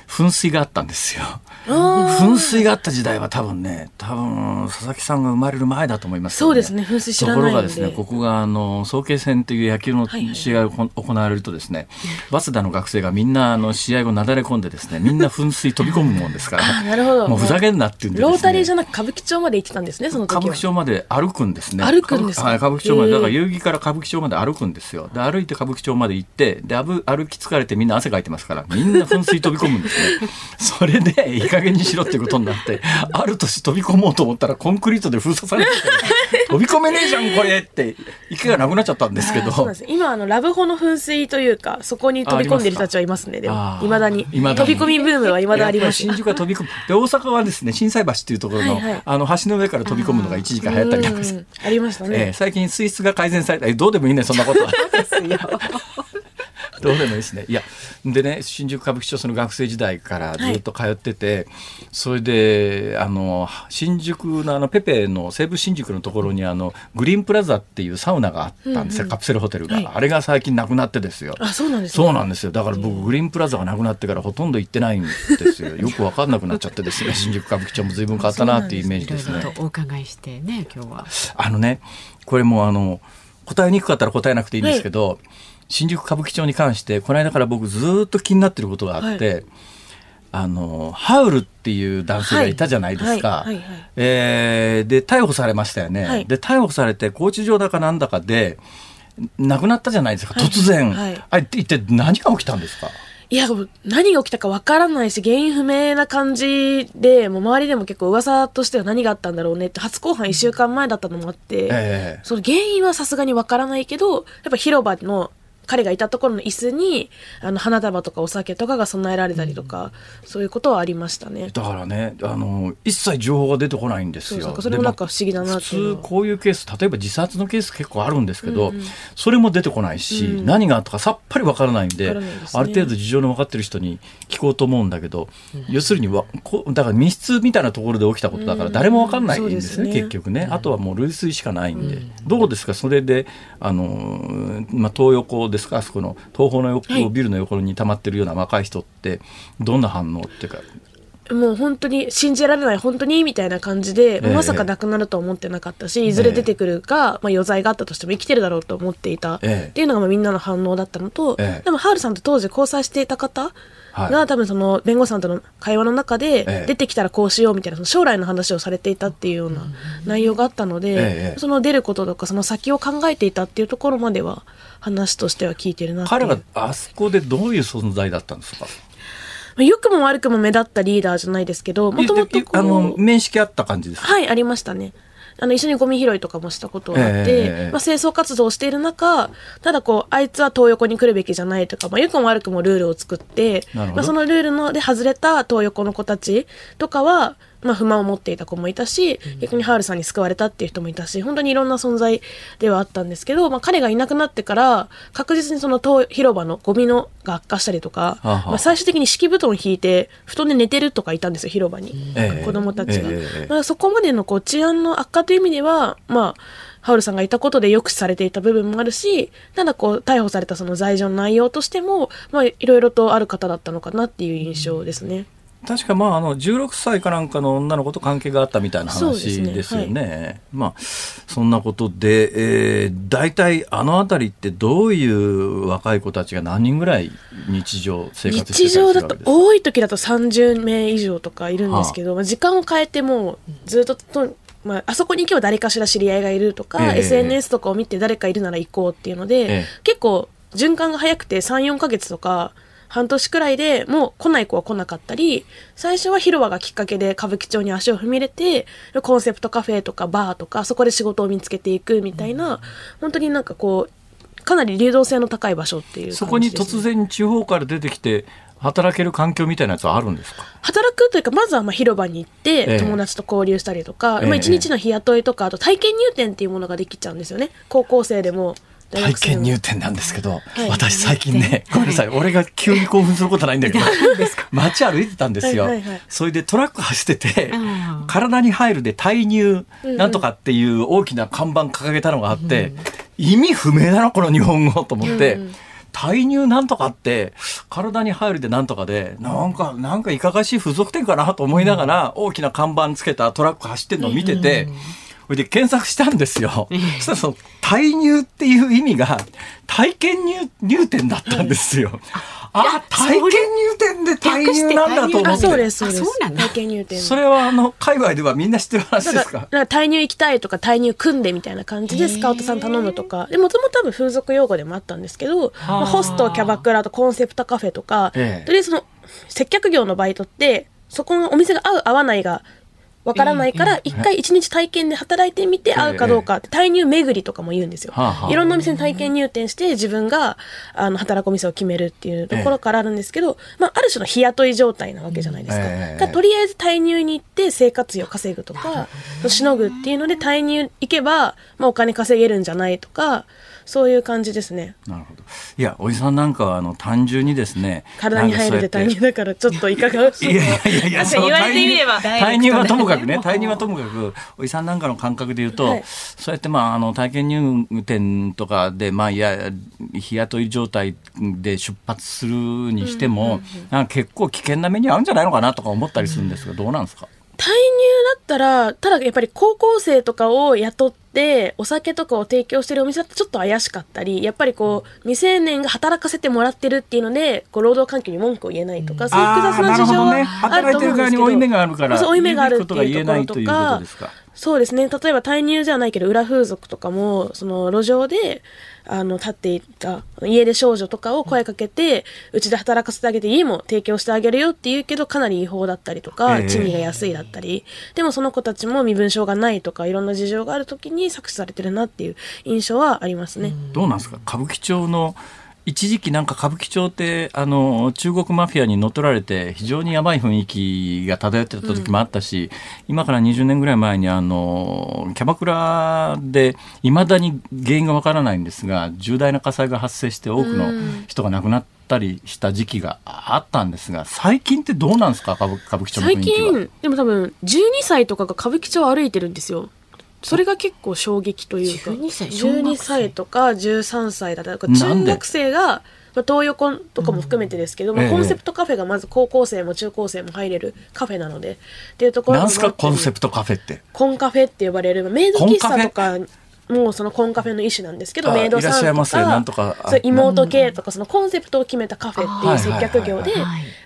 A: 噴水があったんですよ。噴水があった時代は多分ね多分佐々木さんが生まれる前だと思います、
C: ね、そうですね噴水知らないところがですね
A: ここがあの早慶戦という野球の試合を行われるとですね、早稲田の学生がみんなあの試合後なだれ込んでですねみんな噴水飛び込むもんですから
C: なるほど。
A: もうふざけんなっていうんで、
C: ね、ロータリーじゃなく歌舞伎町まで行ってたんですねその時
A: 歌舞伎町まで歩くんですね。
C: 歩くんです
A: か？歌舞伎町まで。だから代々木から歌舞伎町まで歩くんですよ。で歩いて歌舞伎町まで行ってで歩き疲れてみんな汗かいてますからみんな噴水飛び込むんですね。<laughs> それでいい加減にしろっていうことになってある年飛び込もうと思ったらコンクリートで封鎖されて <laughs> 飛び込めねえじゃんこれって池がなくなっちゃったんですけど。
C: 今あのラブホの噴水というかそこに飛び込んでる人たちはいますね。でもいまだに。飛び込みブームはいまだあります。
A: 新宿は飛び込む。で大阪はですね心斎橋っていうところのはいはい、あの橋の上から飛び込むのが一時間流行ったりなんか
C: ありましたね、
A: えー、最近水質が改善されたどうでもいいねそんなことは。<laughs> <laughs> どうでもいいですね。いや、でね、新宿歌舞伎町その学生時代からずっと通ってて、はい、それで、あの、新宿のあの、ペペの西武新宿のところにあの、グリーンプラザっていうサウナがあったんですよ、うんうん、カプセルホテルが、はい、あれが最近なくなってですよ。
C: あ、そうなんです、
A: ね、そうなんですよ。だから僕、グリーンプラザがなくなってからほとんど行ってないんですよ。<laughs> よくわかんなくなっちゃってですね、新宿歌舞伎町も随分変わったなっていうイメージですね。す
B: お伺いしてね、今日は。
A: あのね、これもあの、答えにくかったら答えなくていいんですけど、はい。新宿歌舞伎町に関してこの間から僕ずっと気になってることがあって、はい、あのハウルっていう男性がいたじゃないですか。えで逮捕されましたよね。はい、で逮捕されて拘置所だかなんだかで亡くなったじゃないですか突然。はい、あ一体何が起きたんですか？
C: いや、何が起きたかわからないし、原因不明な感じで、もう周りでも結構噂としては何があったんだろうねって、初公判1週間前だったのもあって、えー、その原因はさすがにわからないけど、やっぱ広場の彼がいたところの椅子にあの花束とかお酒とかが備えられたりとか、うん、そういうことはありましたね。
A: だからねあの一切情報が出てこないんですよ。
C: それもなんか不思議だな
A: 普通こういうケース例えば自殺のケース結構あるんですけど、うんうん、それも出てこないし、うん、何があったかさっぱりわからないんで、ね、ある程度事情の分かってる人に聞こうと思うんだけど、うん、要するにわこだから密室みたいなところで起きたことだから誰もわかんないんですね,、結局ね。あとはもう類推しかないんで、どうですか？それであの、まあ、東横ですか？あそこの東宝の横、はい、ビルの横に溜まってるような若い人ってどんな反応っていうか？
C: もう本当に信じられない本当にみたいな感じで、えー、まさか亡くなると思ってなかったし、いずれ出てくるか、えー、まあ、余罪があったとしても生きてるだろうと思っていた。っていうのがまあみんなの反応だったのと、えー、でもハールさんと当時交際していた方が、はい、多分その弁護士さんとの会話の中で、出てきたらこうしようみたいなその将来の話をされていたっていうような内容があったので、その出ることとかその先を考えていたっていうところまでは話としては聞いてるな
A: 彼はあそこでどういう存在だったんですか？
C: 良くも悪くも目立ったリーダーじゃないですけど、もともと
A: あの、面識あった感じです
C: はい、ありましたね。あの、一緒にゴミ拾いとかもしたことがあって、えー、まあ、清掃活動をしている中、ただこう、あいつは東横に来るべきじゃないとか、まあ、良くも悪くもルールを作って、まあ、そのルールので外れた東横の子たちとかは、まあ、不満を持っていた子もいたし、逆にハールさんに救われたっていう人もいたし、本当にいろんな存在ではあったんですけど、まあ、彼がいなくなってから、確実にその広場のゴミのが悪化したりとか、まあ、最終的に敷布団を引いて、布団で寝てるとかいたんですよ、広場に。えー、子供たちが。えー、まあ、そこまでのこう治安の悪化という意味では、まあ、ハウルさんがいたことで抑止されていた部分もあるし、ただこう、逮捕されたその罪状の内容としても、まあ、いろいろとある方だったのかなっていう印象ですね。
A: 確かまああの16歳かなんかの女の子と関係があったみたいな話ですよね。ねはい、まあそんなことで、えー、大体あの辺りってどういう若い子たちが何人ぐらい日常生活して
C: 日常だと多い時だと30名以上とかいるんですけど、はあ、時間を変えてもずっととまあ、あそこに行けば誰かしら知り合いがいるとか、えー、SNS とかを見て誰かいるなら行こうっていうので、えー、結構循環が早くて3、4ヶ月とか半年くらいでもう来ない子は来なかったり、最初は広場がきっかけで歌舞伎町に足を踏み入れて、コンセプトカフェとかバーとか、そこで仕事を見つけていくみたいな、本当になんかこう、かなり流動性の高い場所っていう、ね、
A: そこに突然地方から出てきて、働ける環境みたいなやつはあるんですか？
C: 働くというか、まずはまあ広場に行って、友達と交流したりとか、ええ、まあ一日の日雇いとか、あと体験入店っていうものができちゃうんですよね。高校生でも。
A: 体験入店なんですけど、はい、私最近ね、ごめんなさい、俺が急に興奮することないんだけど、<laughs> 街歩いてたんですよ。はいはいはい、それでトラック走ってて、体に入るで退入なんとかっていう大きな看板掲げたのがあって、意味不明なのこの日本語と思って。うん体入なんとかって体に入るでなんとかでなんかなんかいかがしい付属点かなと思いながら大きな看板つけたトラック走ってるのを見てて、それで検索したんですよ。そしたらその体入っていう意味が体験入入店だったんですよ。あ、体験入店で体入なんだと思って。
C: そうです、そうです。
B: 体
C: 験入店。
A: それはあの、海外ではみんな知ってる話ですか？だ
C: から体入行きたいとか体入組んでみたいな感じでスカウトさん頼むとか、でもとも多分風俗用語でもあったんですけど、まあ、ホスト、キャバクラとコンセプトカフェとか、とりあえずその、接客業のバイトって、そこのお店が合う合わないがわからないから、一回一日体験で働いてみて合うかどうかって、退入巡りとかも言うんですよ。いろんなお店に体験入店して、自分が、あの、働くお店を決めるっていうところからあるんですけど、まあ、ある種の日雇い状態なわけじゃないですか。とりあえず退入に行って生活費を稼ぐとか、しのぐっていうので、退入行けば、まあ、お金稼げるんじゃないとか、そういう感じですね。
A: なるほど。いや、おじさんなんかは、あの、単純にですね。
C: 体に入るで退入だから、ちょっといかがいやい
A: やいや、
C: 言われてみれば。
A: 退入はともかくね、退入はともかく、おじさんなんかの感覚で言うと、はい、そうやって、まあ、あの、体験入店とかで、まあ、いや、日雇い状態で出発するにしても、なんか結構危険な目に遭うんじゃないのかなとか思ったりするんですが、どうなんですか？
C: 退入だったら、ただやっぱり高校生とかを雇って、お酒とかを提供してるお店だとちょっと怪しかったり、やっぱりこう、未成年が働かせてもらってるっていうので、こう、労働環境に文句を言えないとか、そういう複雑な事情はあると思うんですけど。働いてる側に負い目があるから、そう、負い目があるっていうところとか、そうですね。例えば退入じゃないけど、裏風俗とかも、その路上で、あの、立っていた家出少女とかを声かけて、うちで働かせてあげて家も提供してあげるよって言うけど、かなり違法だったりとか、賃金が安いだったり、でもその子たちも身分証がないとか、いろんな事情がある時に搾取されてるなっていう印象はありますね。
A: どうなんですか？歌舞伎町の一時期なんか歌舞伎町ってあの中国マフィアに乗っ取られて非常にやばい雰囲気が漂ってた時もあったし、うん、今から20年ぐらい前にあのキャバクラでいまだに原因がわからないんですが重大な火災が発生して多くの人が亡くなったりした時期があったんですが最近ってどうなんですか？歌舞伎町の雰囲気は。最近
C: でも多分12歳とかが歌舞伎町を歩いてるんですよそれが結構衝撃というか。12歳 ,12 歳とか13歳だったか中学生がまあ、東横とかも含めてですけど、うん、まあ、コンセプトカフェがまず高校生も中高生も入れるカフェなのでっていうところ
A: なんすかコンセプトカフェって？
C: コンカフェって呼ばれるメイド喫茶とかもうそのコンカフェの一種なんですけどメイドさんとかそう妹系とかそのコンセプトを決めたカフェっていう接客業で、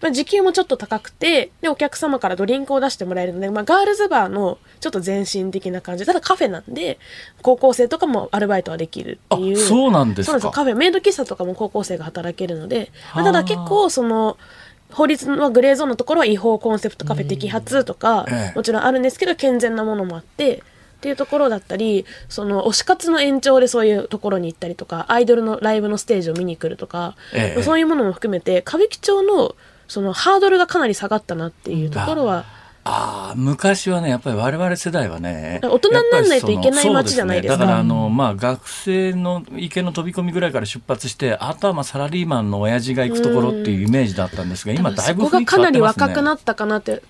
C: まあ、時給もちょっと高くてでお客様からドリンクを出してもらえるので、まあ、ガールズバーのちょっと前進的な感じ。ただカフェなんで高校生とかもアルバイトはできるっていう。
A: そうなんですか。
C: カフェメイド喫茶とかも高校生が働けるので、まあ、ただ結構その法律のグレーゾーンのところは違法コンセプトカフェ摘発とか、もちろんあるんですけど健全なものもあってっていうところだったりその推し活の延長でそういうところに行ったりとかアイドルのライブのステージを見に来るとか、ええ、そういうものも含めて歌舞伎町のそのハードルがかなり下がったなっていうところは。
A: ああ昔はねやっぱり我々世代はね
C: 大人にならないといけない街じゃないですか、
A: ね、だからあの、まあ、学生の池の飛び込みぐらいから出発してあとはまあサラリーマンの親父が行くところっていうイメージだったんですが今だいぶ、
C: ね、そこがかなり若くなったかなって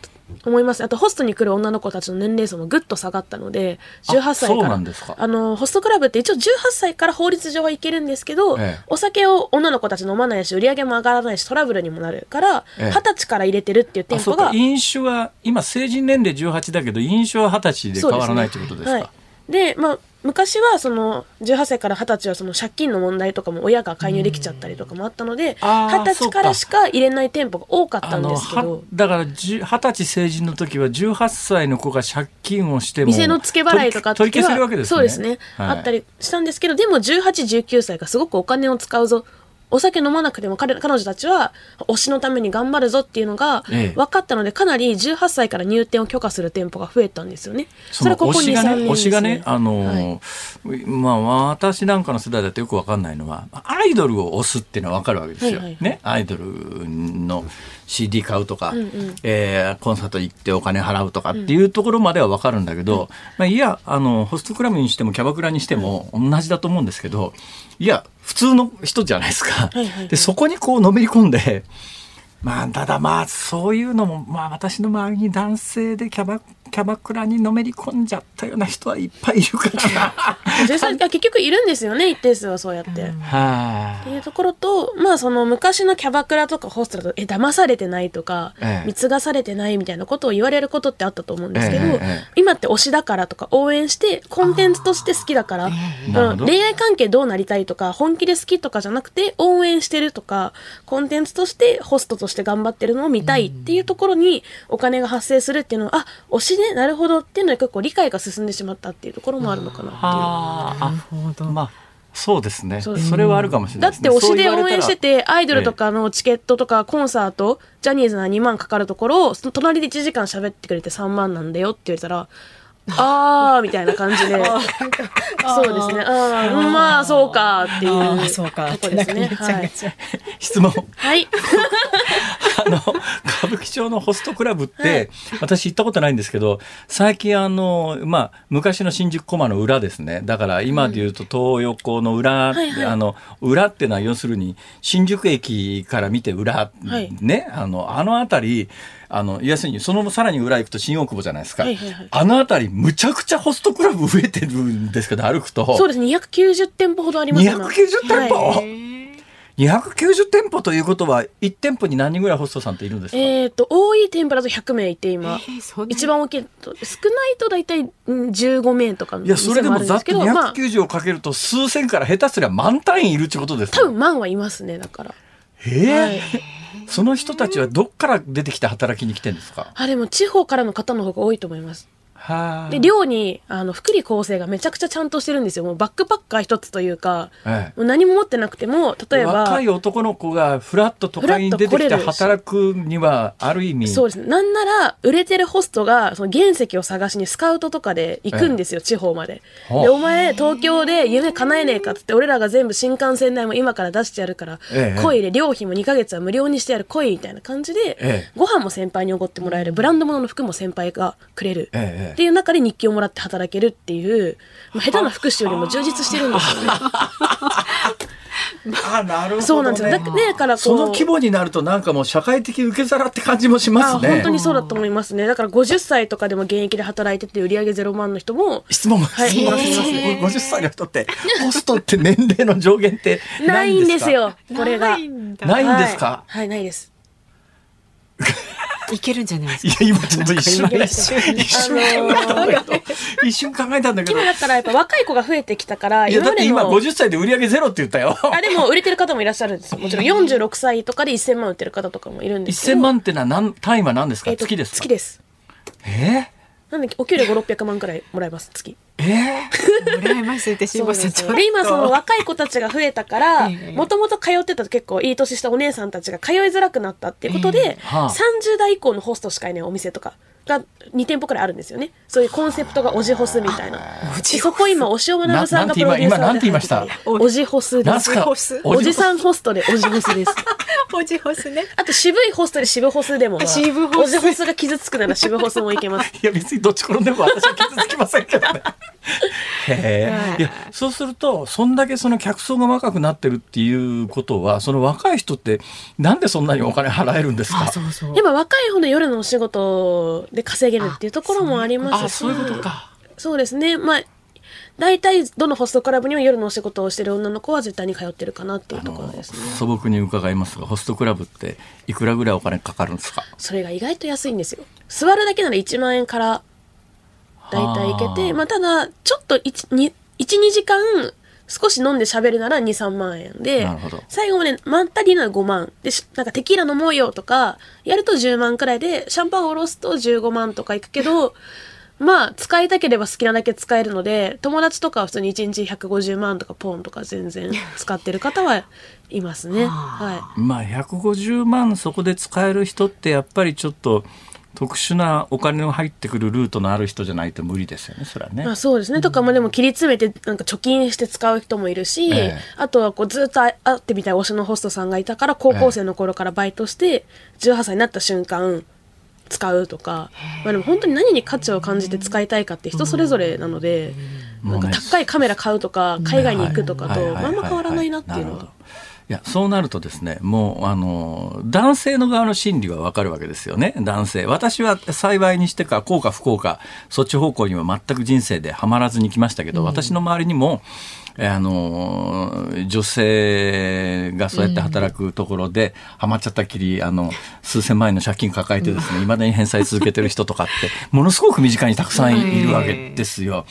C: 思います。あと、ホストに来る女の子たちの年齢層もぐっと下がったので、18歳から。あの、ホストクラブって一応18歳から法律上はいけるんですけど、ええ、お酒を女の子たち飲まないし、売り上げも上がらないし、トラブルにもなるから、二、十、歳から入れてるっていう店舗が。
A: 飲酒は、今成人年齢18だけど、飲酒は二十歳で変わらないということですか。で、ね
C: はい、まあ、昔はその18歳から20歳はその借金の問題とかも親が介入できちゃったりとかもあったので二十歳からしか入れない店舗が多かったんですけど。
A: だから二十歳成人の時は18歳の子が借金をしても
C: 店の付け払いとか
A: 取り消せるわけですね。
C: そうですね、はい、あったりしたんですけどでも1819歳がすごくお金を使うぞお酒飲まなくても彼彼女たちは推しのために頑張るぞっていうのが分かったので、かなり18歳から入店を許可する店舗が増えたんですよね。
A: それはここ2、3年推しがね、あのーはい、まあ私なんかの世代だとよく分かんないのは、アイドルを推すっていうのは分かるわけですよ。はいはいはい、ね、アイドルの CD 買うとか、うんうん、えー、コンサート行ってお金払うとかっていうところまでは分かるんだけど、うん、まあ、いやあのホストクラブにしてもキャバクラにしても同じだと思うんですけどいや普通の人じゃないですか。でそこにこうのめり込んでまあただまあそういうのもまあ私の周りに男性でキャバキャバクラにのめり込んじゃったような人はいっぱいいるから。な
C: 実際結局いるんですよね一定数はそうやって。っていうところとまあその昔のキャバクラとかホストだとえ騙されてないとか、ええ、貢がされてないみたいなことを言われることってあったと思うんですけど、え、今って推しだからとか応援してコンテンツとして好きだから、恋愛関係どうなりたいとか本気で好きとかじゃなくて応援してるとかコンテンツとしてホストとして頑張ってるのを見たいっていうところにお金が発生するっていうのはあ推しねなるほどっていうのは結構理解が進んでしまったっていうところもあるのかなっていう。なる
A: ほど。まあそうですね。それはあるかもしれない、
C: ね、だって推しで応援しててアイドルとかのチケットとかコンサート、ジャニーズが2万かかるところを隣で1時間喋ってくれて3万なんだよって言われたらああみたいな感じで。<laughs> そうですね。ああまあそうかっていう
B: そうか
C: とこですね、はい、
A: 質問。
C: はい。<laughs>
A: あの歌舞伎町のホストクラブって、はい、私行ったことないんですけど最近あのまあ昔の新宿駒の裏ですね。だから今でいうと東横の裏、うんはいはい、あの裏っていうのは要するに新宿駅から見て裏、はい、ねあのあの辺りあの、要するに、そのさらに裏行くと新大久保じゃないですか。はいはいはい、あの辺り、むちゃくちゃホストクラブ増えてるんですけど、歩くと。
C: そうです。290店舗ほどありますね。290
A: 店舗、はい290店舗ということは、1店舗に何人ぐらいホストさんっているんですか？
C: えっ、と、多い店舗だと100名いて、今。えー、一番大きいと、少ないと大体15名とか
A: いや、それでもざっと290をかけると、数千から下手すりゃ万単位いるってことです
C: か、多分万はいますね、だから。
A: ええー？はい <laughs> その人たちはどっから出てきて働きに来てるんですか？
C: あでも地方からの方の方が多いと思います。で寮にあの福利厚生がめちゃくちゃちゃんとしてるんですよ。もうバックパッカー一つというか、ええ、もう何も持ってなくても例えば
A: 若い男の子がフラッと都会に出てきて働くにはある意味。
C: そうです。なんなら売れてるホストがその原石を探しにスカウトとかで行くんですよ、え、地方まで。でお前東京で夢叶えねえかっつって俺らが全部新幹線代も今から出してやるから、来いで寮費も2か月は無料にしてやる来いみたいな感じで、ご飯も先輩におごってもらえるブランド物の服も先輩がくれる、っていう中で日記をもらって働けるっていう、まあ、下手な福祉よりも充実してるんですよね。
A: あ <laughs> なるほど、ね、
C: そうなんですよ。だねから
A: その規模になるとなんかもう社会的受け皿って感じもしますね。
C: 本当にそうだと思いますね。だから50歳とかでも現役で働いてて売上ゼロ万の人も
A: 質問はい、質問ます。50歳の人ってホストって年齢の上限って
C: ないんですよ。これが
A: ないんですか？
C: はい、はい、ないです。<laughs>
B: いけるんじゃないです
A: か？いや、今ちょっと一瞬、一瞬考えたんだけど、一瞬考えたんだけど。
C: 今だったらやっぱ若い子が増えてきたから、
A: いや、だって今50歳で売り上げゼロって言ったよ。<laughs>
C: あ、でも売れてる方もいらっしゃるんですよ。もちろん46歳とかで1000万売ってる方とかもいるんですけど。
A: 1000万ってのは何、単位は何ですか、月ですか？
C: 月です。
A: え
C: なんでお給料5、600万くらいもらえます、月。
A: えー、
B: 羨ましいって辛坊さん
C: で今その若い子たちが増えたからもともと通ってた結構いい年したお姉さんたちが通いづらくなったっていうことで、えーはあ、30代以降のホストしかいないお店とかが2店舗くらいあるんですよね。そういうコンセプトがおじホスみたいな。そこ今押尾学さんがプロデューサーで。て言いました？おじホスです。おじさんホストでおじホスです。<laughs>
B: おじホスね。
C: あと渋いホストで渋ホスでも、まあ、渋ホスおじホスが傷つくなら渋ホスもいけます
A: いや別にどっち転んでも私は傷つきませんけどね。<laughs> へえ。い。やそうするとそんだけその客層が若くなってるっていうことはその若い人ってなんでそんなにお金払えるんですか？
C: そうそう。やっぱ若い方の夜のお仕事で稼げるっていうところもありますし。
A: そういうことか。
C: そうですね。まあ大体どのホストクラブにも夜のお仕事をしてる女の子は絶対に通ってるかなっていうところですね。
A: 素朴に伺いますがホストクラブっていくらぐらいお金かかるんですか？
C: それが意外と安いんですよ。座るだけなら1万円から大体いけてまあただちょっと12時間少し飲んで喋るなら2、3万円で、最後までまったりなら5万。で、なんかテキーラ飲もうよとか、やると10万くらいで、シャンパンをおろすと15万とかいくけど、<laughs> まあ、使いたければ好きなだけ使えるので、友達とかは普通に1日150万とかポンとか全然 <laughs> 使ってる方はいますね。は
A: い。まあ、150万そこで使える人ってやっぱりちょっと、特殊なお金の入ってくるルートのある人じゃないと無理ですよね、それはね。
C: まあ、そうですね。とか、まあでも切り詰めて、なんか貯金して使う人もいるし、ええ、あとはこうずっと会ってみたい推しのホストさんがいたから、高校生の頃からバイトして、18歳になった瞬間、使うとか、まあでも本当に何に価値を感じて使いたいかって人それぞれなので、なんか高いカメラ買うとか、海外に行くとかと、まあんま変わらないなっていうのは。
A: いや、そうなるとですね、もう、あの、男性の側の心理はわかるわけですよね、男性。私は幸いにしてか、幸か不幸か、そっち方向には全く人生ではまらずに来ましたけど、うん、私の周りにも、あの女性がそうやって働くところで、はまっちゃったきりあの数千万円の借金抱えてですねいまだに返済続けてる人とかってものすごく身近にたくさんいるわけですよ。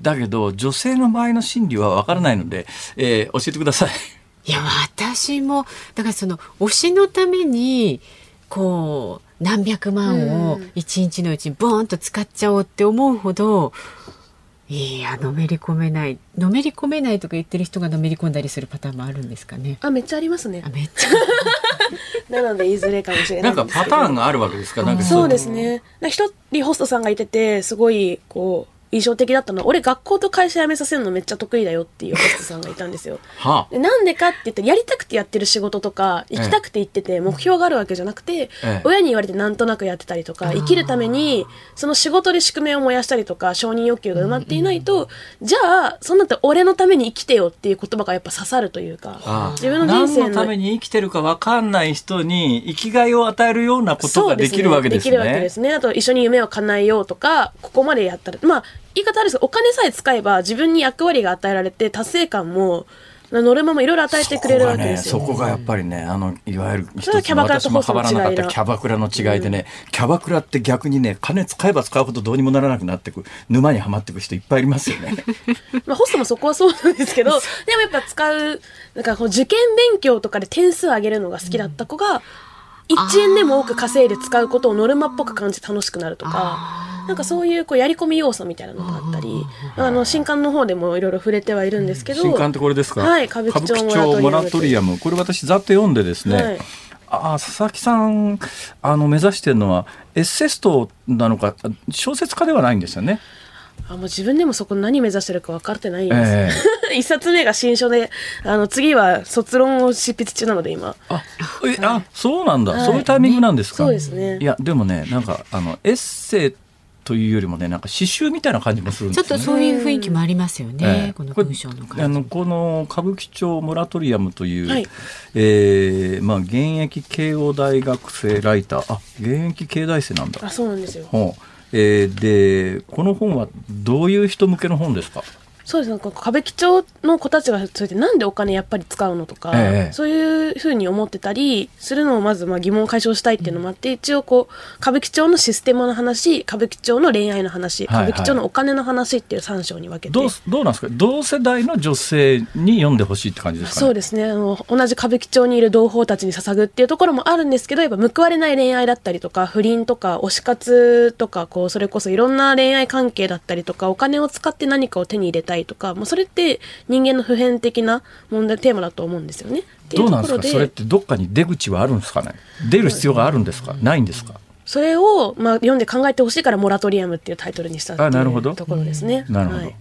A: だけど女性の場合の心理はわからないので、えー、教えてください。
B: いや私もだからその推しのためにこう何百万を一日のうちにボーンと使っちゃおうって思うほど、いやのめり込めない。のめり込めないとか言ってる人がのめり込んだりするパターンもあるんですかね。
C: あめっちゃありますね。
B: あめっちゃ。<laughs>
C: なのでいずれかもしれない
A: なんかパターンがあるわけですか？なんか
C: そうですね。一人ホストさんがいててすごいこう印象的だったのは、俺学校と会社辞めさせるのめっちゃ得意だよっていうホストさんがいたんですよ。<laughs> はあ、でなんでかって言って、やりたくてやってる仕事とか、行きたくて行ってて、目標があるわけじゃなくて、ええ、親に言われてなんとなくやってたりとか、生きるために、その仕事で宿命を燃やしたりとか、承認欲求が埋まっていないと、うん、じゃあ、そんなって俺のために生きてよっていう言葉がやっぱ刺さるというか、
A: ああ自分の人生の。何のために生きてるか分かんない人に生きがいを与えるようなことができるわけですね。できるわけですね。
C: あと、一緒に夢を叶えようとか、ここまでやったら、まあ、言い方あるんですけど、お金さえ使えば自分に役割が与えられて、達成感も、ノルマもいろいろ与えてくれるわけです
A: よ、ね、そこがやっぱりね、あの、いわゆる一つの私もはまらなかったキャバクラの違いでね、うん、キャバクラって逆にね、金使えば使うほどどうにもならなくなってく、沼にはまっていく人いっぱいいますよね。<laughs>
C: まあ、ホストもそこはそうなんですけど、でもやっぱ使う、なんかこう受験勉強とかで点数上げるのが好きだった子が、1円でも多く稼いで使うことをノルマっぽく感じて楽しくなるとか、なんかそういうこうやり込み要素みたいなのがあったり、あの新刊の方でもいろいろ触れてはいるんですけど、
A: 新刊ってこれですか？
C: はい歌舞伎町
A: モラトリアム。これ私ざっと読んでですね、はい。あ佐々木さんあの目指してるのはエッセストなのか小説家ではないんですよね？
C: あもう自分でもそこ何目指してるか分かってないんです、えー、<laughs> 一冊目が新書であの次は卒論を執筆中なので今。
A: あえあそうなんだ、はい、そういうタイミングなんですか、
C: そうですね。
A: いやでもねなんかあのエッセイというよりもねなんか刺繍みたいな感じもするんです
B: ね、ちょっとそういう雰囲気もありますよね、えー、この文章の
A: あのこの歌舞伎町モラトリアムという、はい、えー、まあ現役慶応大学生ライター。あ現役慶大生なんだ。
C: あそうなんですよ、
A: えー、でこの本はどういう人向けの本ですか？
C: そうですね。歌舞伎町の子たちがそれでなんでお金やっぱり使うのとか、ええ、そういうふうに思ってたりするのをまずまあ疑問を解消したいっていうのもあって、うん、一応こう歌舞伎町のシステムの話歌舞伎町の恋愛の話、歌舞伎町のお金の話っていう3章に分けて、
A: どうどうなんですか？同世代の女性に読んでほしいって感じですか、
C: ね、そうですね。あの同じ歌舞伎町にいる同胞たちに捧ぐっていうところもあるんですけどやっぱ報われない恋愛だったりとか不倫とか推し活とかこうそれこそいろんな恋愛関係だったりとかお金を使って何かを手に入れたいとかもうそれって人間の普遍的な問題テーマだと思うんですよね。
A: どうなんですか？それってどっかに出口はあるんですかね？出る必要があるんですか、ないんですか？
C: それを、まあ、読んで考えてほしいから「モラトリアム」っていうタイトルにしたっていうところですね。
A: なるほど、はい。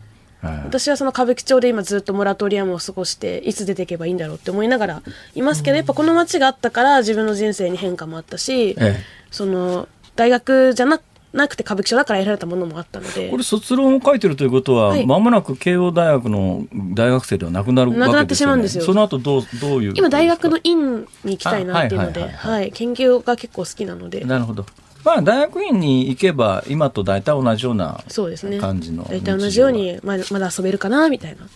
C: 私はその歌舞伎町で今ずっとモラトリアムを過ごしていつ出ていけばいいんだろうって思いながらいますけどやっぱこの街があったから自分の人生に変化もあったし、ええ、その大学じゃなくなくて歌舞伎町だから得られたものもあったので。
A: これ卒論を書いてるということは、はい、間もなく慶応大学の大学生ではなくなるわけですよ、ね、なくなってしまうんですよ。その後どうどういう
C: 今大学の院に行きたいなっていうので研究が結構好きなので。
A: なるほどまあ、大学院に行けば今と大体同じような感じの、
C: ね、大体同じようにままだ遊べるかなみたいな。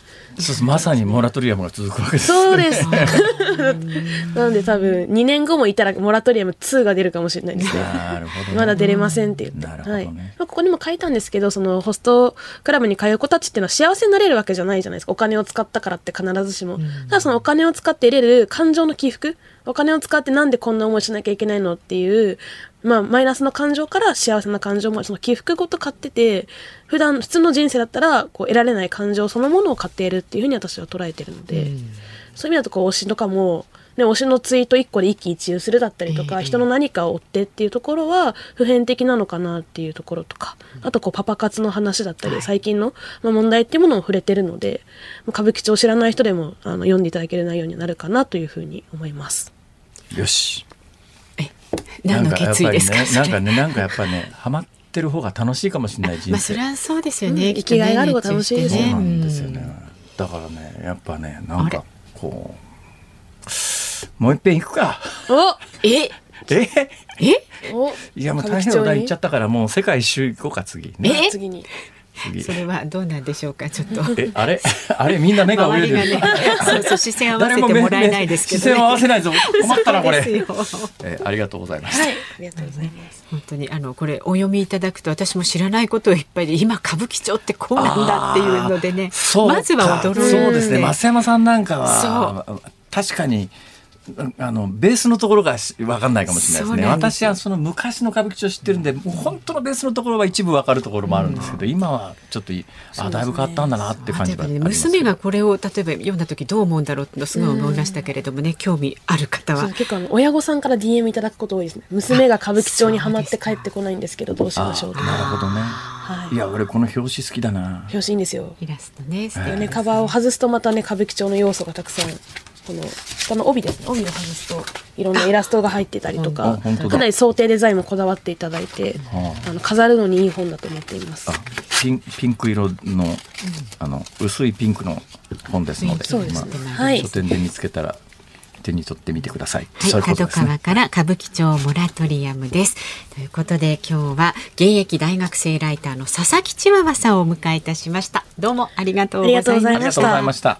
A: そうまさにモラトリアムが続くわけです、
C: ね、そうです。<laughs> <laughs> なので多分2年後もいたらモラトリアム2が出るかもしれないですね。なるほど、ね、まだ出れませんって言って、ね、はい。まあ、ここにも書いたんですけどそのホストクラブに通う子たちっていうのは幸せになれるわけじゃないじゃないですか。お金を使ったからって必ずしも、うん、ただそのお金を使って得れる感情の起伏お金を使ってなんでこんな思いしなきゃいけないのっていうまあ、マイナスの感情から幸せな感情もその起伏ごと買ってて、普段、普通の人生だったら、こう、得られない感情そのものを買っているっていうふうに私は捉えてるので、うん、そういう意味だと、こう、推しとかも、ね、推しのツイート1個で一喜一憂するだったりとか、人の何かを追ってっていうところは普遍的なのかなっていうところとか、あとこうパパ活の話だったり、最近の、まあ、問題っていうものを触れてるので、歌舞伎町を知らない人でもあの読んでいただける内容になるかなというふうに思います。
A: よし。
B: 何の決意ですか
A: なんかねなんかやっぱね <laughs> ハマってる方が楽しいかもしれない人生、まあ、
B: それはそうですよね、
C: うん、生きがいがある方が楽しいです
A: ね。そうなんですよね、だからねやっぱねなんかこうもう一遍行くか。
C: おえ？
A: え？
B: え？
A: いやもう大変お題言っちゃったからもう世界一周行こうか次。
C: ね。次に。
B: それはどうなんでしょうかちょっと。
A: えあれ？<laughs> あれみんな目が泳いでる、ね、
B: そうそう視線合わせてもらえないですけど、
A: ね、視線合わせないぞ。困ったなこれ。えありがとうございます、はい、あ
C: りがとうございます。
B: 本当にあのこれお読みいただくと私も知らないことをいっぱいで今歌舞伎町ってこうなんだっていうのでねまずは驚
A: いそうですね。増山さんなんかは確かにあのベースのところが分かんないかもしれないですね。私はその昔の歌舞伎町知ってるんでもう本当のベースのところは一部分かるところもあるんですけど、うん、今はちょっとあだいぶ変わったんだなって感じが、ね、
B: 娘がこれを例えば読んだ時どう思うんだろうってすごい思いましたけれどもね、うん、興味ある方は。
C: 結構あの親御さんから DM いただくこと多いですね。娘が歌舞伎町にはまって帰ってこないんですけどどうしましょうな
A: るほどね、はい、いや俺この表紙好きだな。
C: 表紙いいんですよ。
B: イラストね。
C: ねカバーを外すとまたね歌舞伎町の要素がたくさんこの下の帯ですね。帯を外すといろんなイラストが入ってたりとかかなり想定デザインもこだわっていただいて、あの飾るのにいい本だと思っています。
A: ピンピンク色の,、あの薄いピンクの本ですので、
C: そうですね、
A: まあ、はい、書店で見つけたら手に取ってみてください。
B: はい、角川から歌舞伎町モラトリアムです。ということで今日は現役大学生ライターの佐々木千和さんをお迎えいたしました。どうもありがとうございました。ありがとうございました。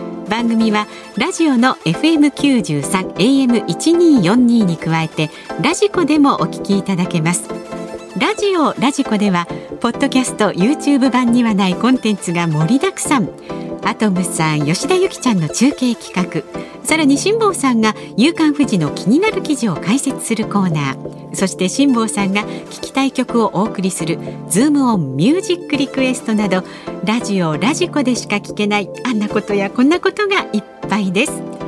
B: 番組はラジオの FM93 AM1242 に加えてラジコでもお聞きいただけます。ラジオラジコではポッドキャスト YouTube 版にはないコンテンツが盛りだくさん。アトムさん吉田由紀ちゃんの中継企画。さらに辛坊さんが「夕刊富士」の気になる記事を解説するコーナー。そして辛坊さんが聞きたい曲をお送りする「ズームオンミュージックリクエスト」などラジオラジコでしか聞けないあんなことやこんなことがいっぱいです。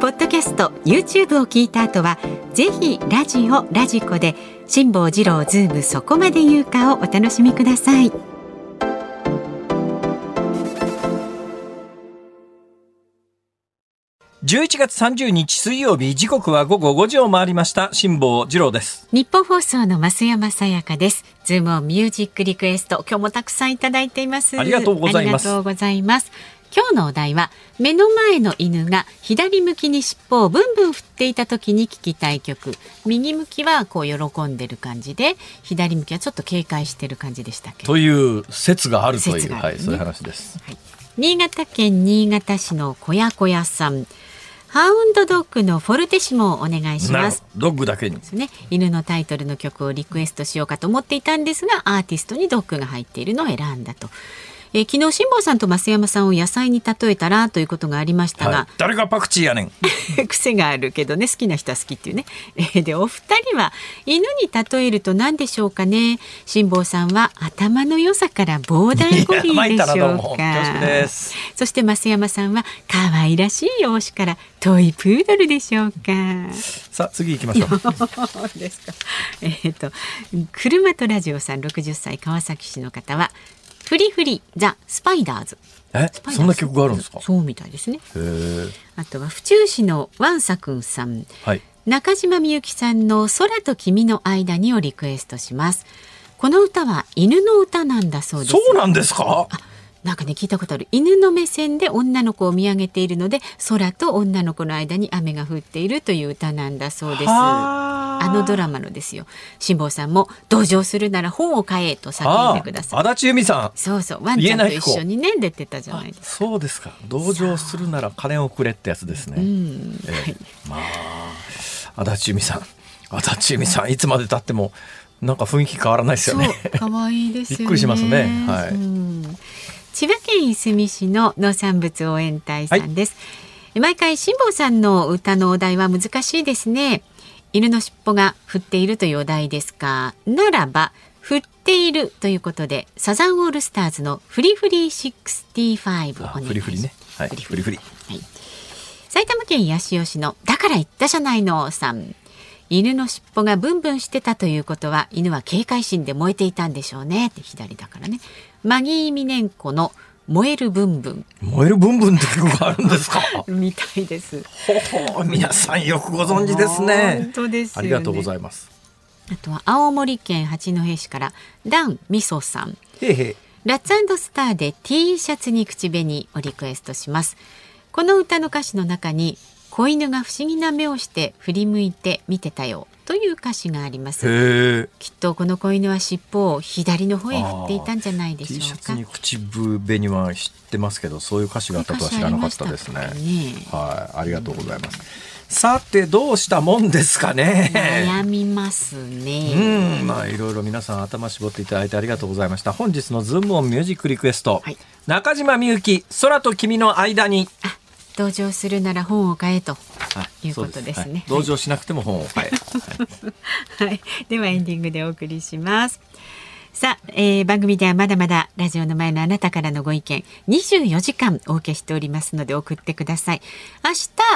B: ポッドキャスト YouTube を聞いた後はぜひラジオラジコで辛坊治郎ズームそこまで言うかをお楽しみください。
A: 11月30日水曜日時刻は午後5時を回りました。辛坊治郎です。
B: ニッポン放送の増山さやかです。ズームミュージックリクエスト今日もたくさんいただいています。
A: ありがとうございます
B: 今日のお題は目の前の犬が左向きに尻尾をブンブン振っていた時に聞きたい曲。右向きはこう喜んでる感じで左向きはちょっと警戒してる感じでしたっけ
A: という説があるという、ね、はい、そういう話です、はい、
B: 新潟県新潟市の小屋小屋さん。ハウンドドッグのフォルテシモをお願いします。
A: ドッグだけに。
B: ね、犬のタイトルの曲をリクエストしようかと思っていたんですが、アーティストにドッグが入っているのを選んだと。えー、昨日辛坊さんと増山さんを野菜に例えたらということがありましたが、はい、
A: 誰がパクチーやねん。<laughs>
B: 癖があるけどね好きな人は好きっていうね、<laughs> えー、でお二人は犬に例えると何でしょうかね？辛坊さんは頭の良さから膨大ゴリでしょうか？そして増山さんは可愛らしい容姿からトイプードルでしょうか？
A: さあ次行きましょう。<laughs>
B: ですか。えっ、ー、と車とラジオさん60歳川崎市の方はフリフリザスパイダーズ。
A: え？そんな曲があるんですか？
B: そうみたいですね。あとは府中市のワンサ君さん、はい、中島みゆきさんの空と君の間にをリクエストします。この歌は犬の歌なんだそうです
A: そうなんですか？
B: なんかね聞いたことある。犬の目線で女の子を見上げているので空と女の子の間に雨が降っているという歌なんだそうです。あ。のドラマのですよ。辛坊さんも同情するなら本を買えと叫んでください。
A: 足立由美さん。
B: そうそう。ワンちゃんと一緒にね出てたじゃないですか。
A: そうですか。同情するなら金をくれってやつですね、えー、まあ足立由美さん。足立由美さんいつまで経ってもなんか雰囲気変わらないですよね。
B: 可愛いです、ね、<laughs>
A: びっくりしますね。はい、うん
B: 千葉県いすみ市の農産物応援隊さんです、はい、毎回辛坊さんの歌のお題は難しいですね犬の尻尾が振っているというお題ですかならば振っているということでサザンオールスターズのフリフリ65お願いします。フリフリね。はい。フリフリ。はい。埼玉県八潮市のだから言ったじゃないのさん。犬の尻尾がブンブンしてたということは犬は警戒心で燃えていたんでしょうね。って左だからね。マギー・ミネンコの燃えるブンブン。
A: 燃えるブンブンって曲があるんですか？<laughs>
B: みたいです。
A: ほほ皆さんよくご存知ですね。
B: 本当です、ね、
A: ありがとうございます。
B: あとは青森県八戸市からダンみそさん。
A: へへ
B: ラッツスターで T シャツに口紅をリクエストします。この歌の歌詞の中に子犬が不思議な目をして振り向いて見てたよという歌詞があります。きっとこの子犬は尻尾を左の方へ振っていたんじゃないでしょうか。T シャツに
A: は知ってますけどそういう歌詞があったとは知らなかったですね、ね、はいありがとうございます、さてどうしたもんですかね？
B: 悩みますね。
A: うんまあいろいろ皆さん頭絞っていただいてありがとうございました。本日のズームオンミュージックリクエスト、はい、中島みゆき空と君の間に。
B: あ同情するなら本を買えということですね。はい、
A: 同情しなくても本を買
B: え。<laughs> はい、ではエンディングでお送りします。さあ、えー、番組ではまだまだラジオの前のあなたからのご意見24時間お受けしておりますので送ってください。明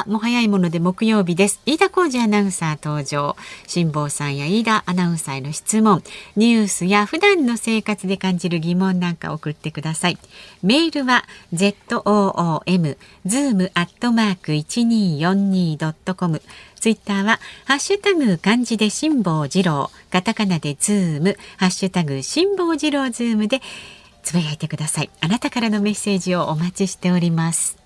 B: 日も早いもので木曜日です。飯田浩二アナウンサー登場。辛坊さんや飯田アナウンサーへの質問。ニュースや普段の生活で感じる疑問なんか送ってください。メールは zoom zoom アットマーク 1242.com ツイッターは、ハッシュタグ漢字で辛坊治郎、カタカナでズーム、ハッシュタグ辛坊治郎ズームでつぶやいてください。あなたからのメッセージをお待ちしております。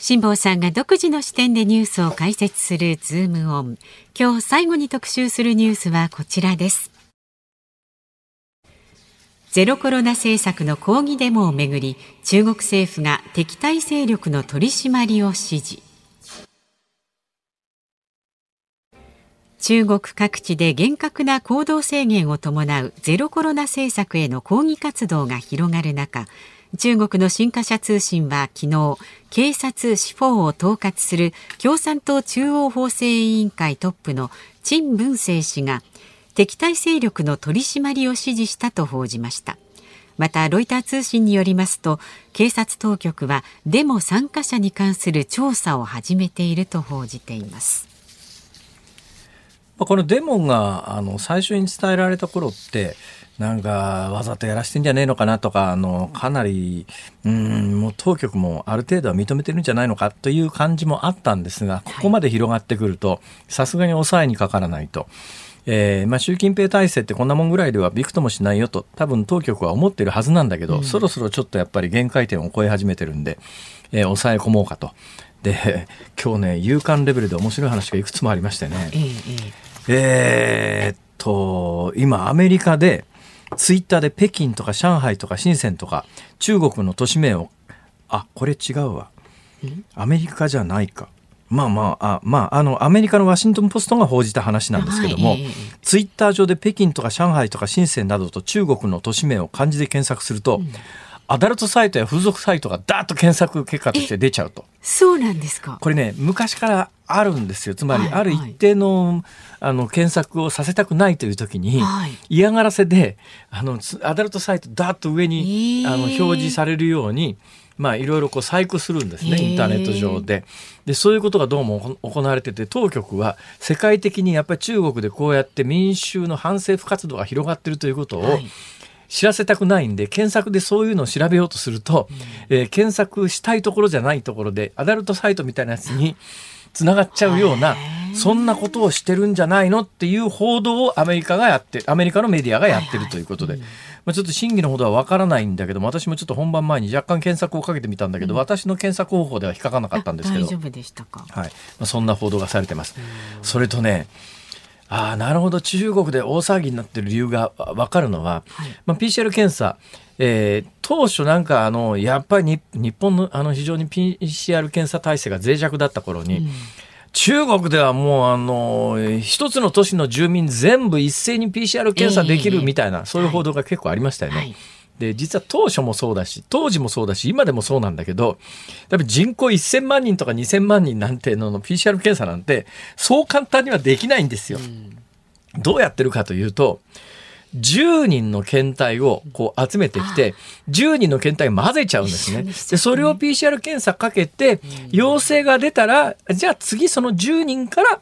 B: 辛坊さんが独自の視点でニュースを解説するズームオン。今日最後に特集するニュースはこちらです。ゼロコロナ政策の抗議デモをめぐり、中国政府が敵対勢力の取り締まりを指示。中国各地で厳格な行動制限を伴うゼロコロナ政策への抗議活動が広がる中中国の新華社通信は昨日警察司法を統括する共産党中央法制委員会トップの陳文生氏が敵対勢力の取り締まりを指示したと報じました。またロイター通信によりますと警察当局はデモ参加者に関する調査を始めていると報じています。
A: このデモがあの最初に伝えられた頃ってなんかわざとやらしてんじゃねえのかなとかあのかなりうんもう当局もある程度は認めてるんじゃないのかという感じもあったんですがここまで広がってくるとさすがに抑えにかからないと。えーまあ、習近平体制ってこんなもんぐらいではびくともしないよと多分当局は思ってるはずなんだけど、うん、そろそろちょっとやっぱり限界点を超え始めてるんで、えー、抑え込もうかと。で <laughs> 今日ね夕刊レベルで面白い話がいくつもありましてね、えーえー、っと、今アメリカで、ツイッターで北京とか上海とか深センとか中国の都市名を、あ、これ違うわ。アメリカじゃないか。まあまあ、あまあ、あの、アメリカのワシントン・ポストが報じた話なんですけども、はい、ツイッター上で北京とか上海とか深センなどと中国の都市名を漢字で検索すると、うんアダルトサイトや風俗サイトがダーッと検索結果として出ちゃうと。
B: そうなんですか。
A: これね、昔からあるんですよ。つまり、ある一定の、あの、検索をさせたくないという時に、嫌がらせで、あの、アダルトサイトダーッと上に、あの、表示されるように、まあ、いろいろこう細工するんですね、インターネット上で。で、そういうことがどうも行われてて、当局は世界的にやっぱり中国でこうやって民衆の反政府活動が広がっているということを、はい知らせたくないんで検索でそういうのを調べようとすると、うん、えー、検索したいところじゃないところでアダルトサイトみたいなやつにつながっちゃうようなそんなことをしてるんじゃないのっていう報道をアメリカがやってアメリカのメディアがやってるということで。はいはい。うんまあ、ちょっと真偽のほどはわからないんだけども私もちょっと本番前に若干検索をかけてみたんだけど、うん、私の検索方法では引っかかなかったんですけど。
B: 大丈夫でしたか、
A: はい。まあ、そんな報道がされてます。それとねああなるほど。中国で大騒ぎになってる理由が分かるのは、はい、まあ、PCR 検査、えー、当初なんかあのやっぱり日本のあの非常に PCR 検査体制が脆弱だった頃に、うん。中国ではもうあの一つの都市の住民全部一斉に PCR 検査できるみたいな、えー、そういう報道が結構ありましたよね。はいで、実は当初もそうだし、当時もそうだし、今でもそうなんだけど、多分人口1000万人とか2000万人なんてのの PCR 検査なんて、そう簡単にはできないんですよ。どうやってるかというと、10人の検体をこう集めてきて、10人の検体を混ぜちゃうんですね。で、それを PCR 検査かけて、陽性が出たら、じゃあ次その10人から、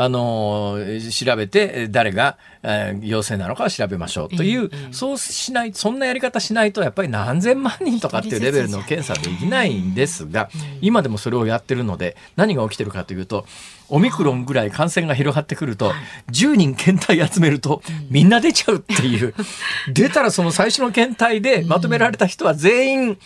A: あの調べて誰が、えー、陽性なのかを調べましょうという、そうしないそんなやり方しないとやっぱり何千万人とかっていうレベルの検査できないんですが、今でもそれをやってるので何が起きてるかというとオミクロンぐらい感染が広がってくると10人検体集めるとみんな出ちゃうっていう。<laughs> 出たらその最初の検体でまとめられた人は全員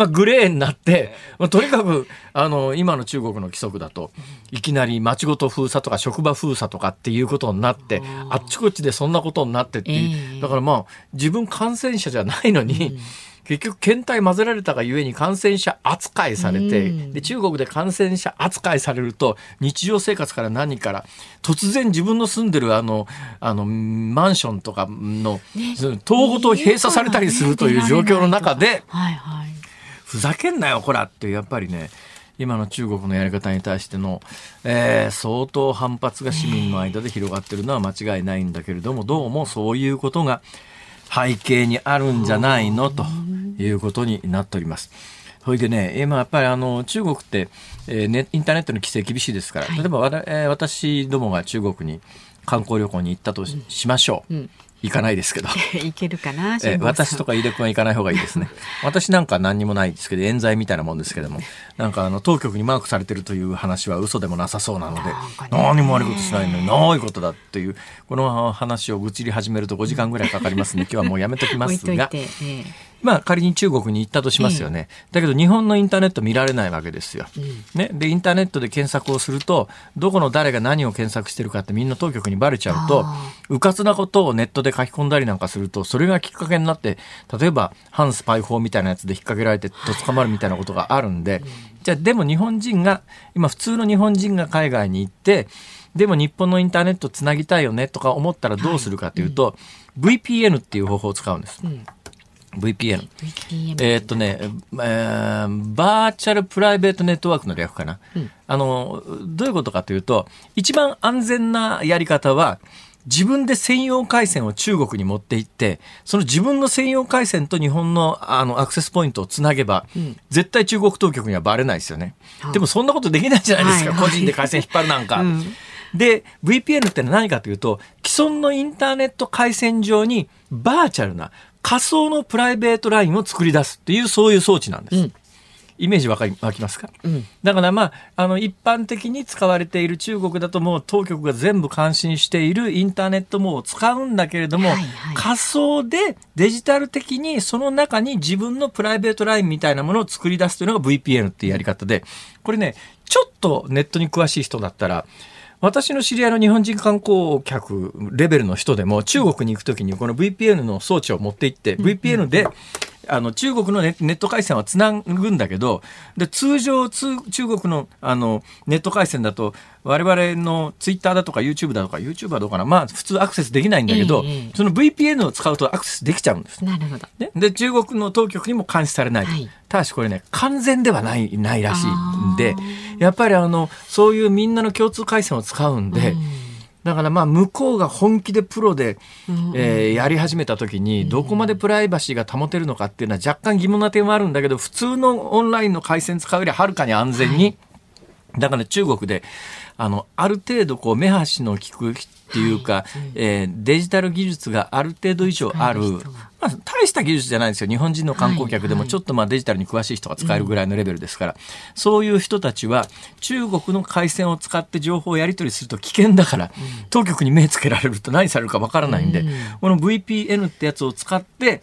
A: まあ、グレーになって、まあ、とにかくあの今の中国の規則だといきなり町ごと封鎖とか職場封鎖とかっていうことになってあっちこっちでそんなことになってっていう、だからまあ自分感染者じゃないのに、結局検体混ぜられたがゆえに感染者扱いされて、で中国で感染者扱いされると日常生活から何から突然自分の住んでるあのあのマンションとかの、ね、統合と閉鎖されたりするという状況の中で、はいはい、ふざけんなよこらってやっぱりね今の中国のやり方に対しての、えー、相当反発が市民の間で広がってるのは間違いないんだけれどもどうもそういうことが背景にあるんじゃないのということになっております。それでね、今やっぱりあの中国って、えーね、インターネットの規制厳しいですから、例えばわ、えー、私どもが中国に観光旅行に行ったとしましょう。うん行かないですけど。<laughs>
B: 行けるかな
A: え私とか井出君は行かない方がいいですね。<laughs> 私なんか何にもないですけど、冤罪みたいなもんですけども、<laughs> なんかあの、当局にマークされてるという話は嘘でもなさそうなので、何も悪いことしないのに、ないことだっていう、この話を愚痴り始めると5時間ぐらいかかりますので、今日はもうやめときますが、まあ仮に中国に行ったとしますよね、だけど日本のインターネット見られないわけですよ、ね、でインターネットで検索をするとどこの誰が何を検索してるかってみんな当局にバレちゃうとうかつなことをネットで書き込んだりなんかするとそれがきっかけになって例えば反スパイ法みたいなやつで引っ掛けられてと捕まるみたいなことがあるんで、じゃあでも日本人が今普通の日本人が海外に行ってでも日本のインターネットつなぎたいよねとか思ったらどうするかというと、VPN っていう方法を使うんです。うん VPN。VPN えー、っとね、えー、バーチャルプライベートネットワークの略かな、うん、あの、どういうことかというと、一番安全なやり方は、自分で専用回線を中国に持って行って、その自分の専用回線と日本のあのアクセスポイントをつなげば、うん、絶対中国当局にはバレないですよね。でもそんなことできないじゃないですか、はいはい、個人で回線引っ張るなんか。うん。で、VPN って何かというと、既存のインターネット回線上にバーチャルな仮想のプライベートラインを作り出すっていうそういう装置なんです。うん。イメージわかり湧きますか、うん、だからまああの一般的に使われている中国だともう当局が全部監視しているインターネット網を使うんだけれども、はいはい、仮想でデジタル的にその中に自分のプライベートラインみたいなものを作り出すというのが VPN っていうやり方でこれねちょっとネットに詳しい人だったら私の知り合いの日本人観光客レベルの人でも中国に行くときにこの VPN の装置を持って行って VPN であの中国のネット回線はつなぐんだけどで通常中国のあのネット回線だと我々のツイッターだとか YouTube だとか YouTube はどうかなまあ普通アクセスできないんだけど、えその VPN を使うとアクセスできちゃうんです。
B: なるほど。
A: ね、で中国の当局にも監視されない、はい、ただしこれね完全ではないないらしいんでやっぱりあのそういうみんなの共通回線を使うんで。うんだからまあ向こうが本気でプロで、えー、やり始めた時にどこまでプライバシーが保てるのかっていうのは若干疑問な点はあるんだけど普通のオンラインの回線使うよりはるかに安全に、だから中国であのある程度こう目端の利くっていうか、はい、えー、デジタル技術がある程度以上ある、まあ、大した技術じゃないですよ。日本人の観光客でもちょっとまあデジタルに詳しい人が使えるぐらいのレベルですから、うん、そういう人たちは中国の回線を使って情報をやり取りすると危険だから、うん、当局に目つけられると何されるかわからないんで、うん、この VPN ってやつを使って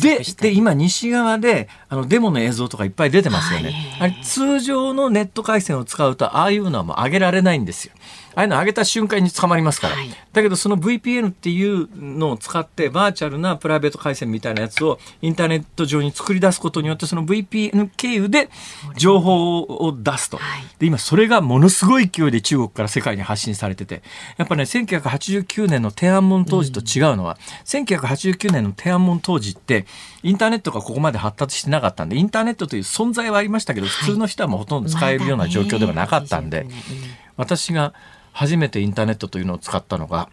A: でで今西側であのデモの映像とかいっぱい出てますよね。あれ通常のネット回線を使うとああいうのはもう上げられないんですよ。ああいうの上げた瞬間に捕まりますから、はい、だけどその VPN っていうのを使ってバーチャルなプライベート回線みたいなやつをインターネット上に作り出すことによってその VPN 経由で情報を出すと、で今それがものすごい勢いで中国から世界に発信されてて。やっぱね1989年の天安門当時と違うのは、うん、1989年の天安門当時ってインターネットがここまで発達してなかったんでインターネットという存在はありましたけど普通の人はもうほとんど使えるような状況ではなかったんで、私が初めてインターネットというのを使ったのが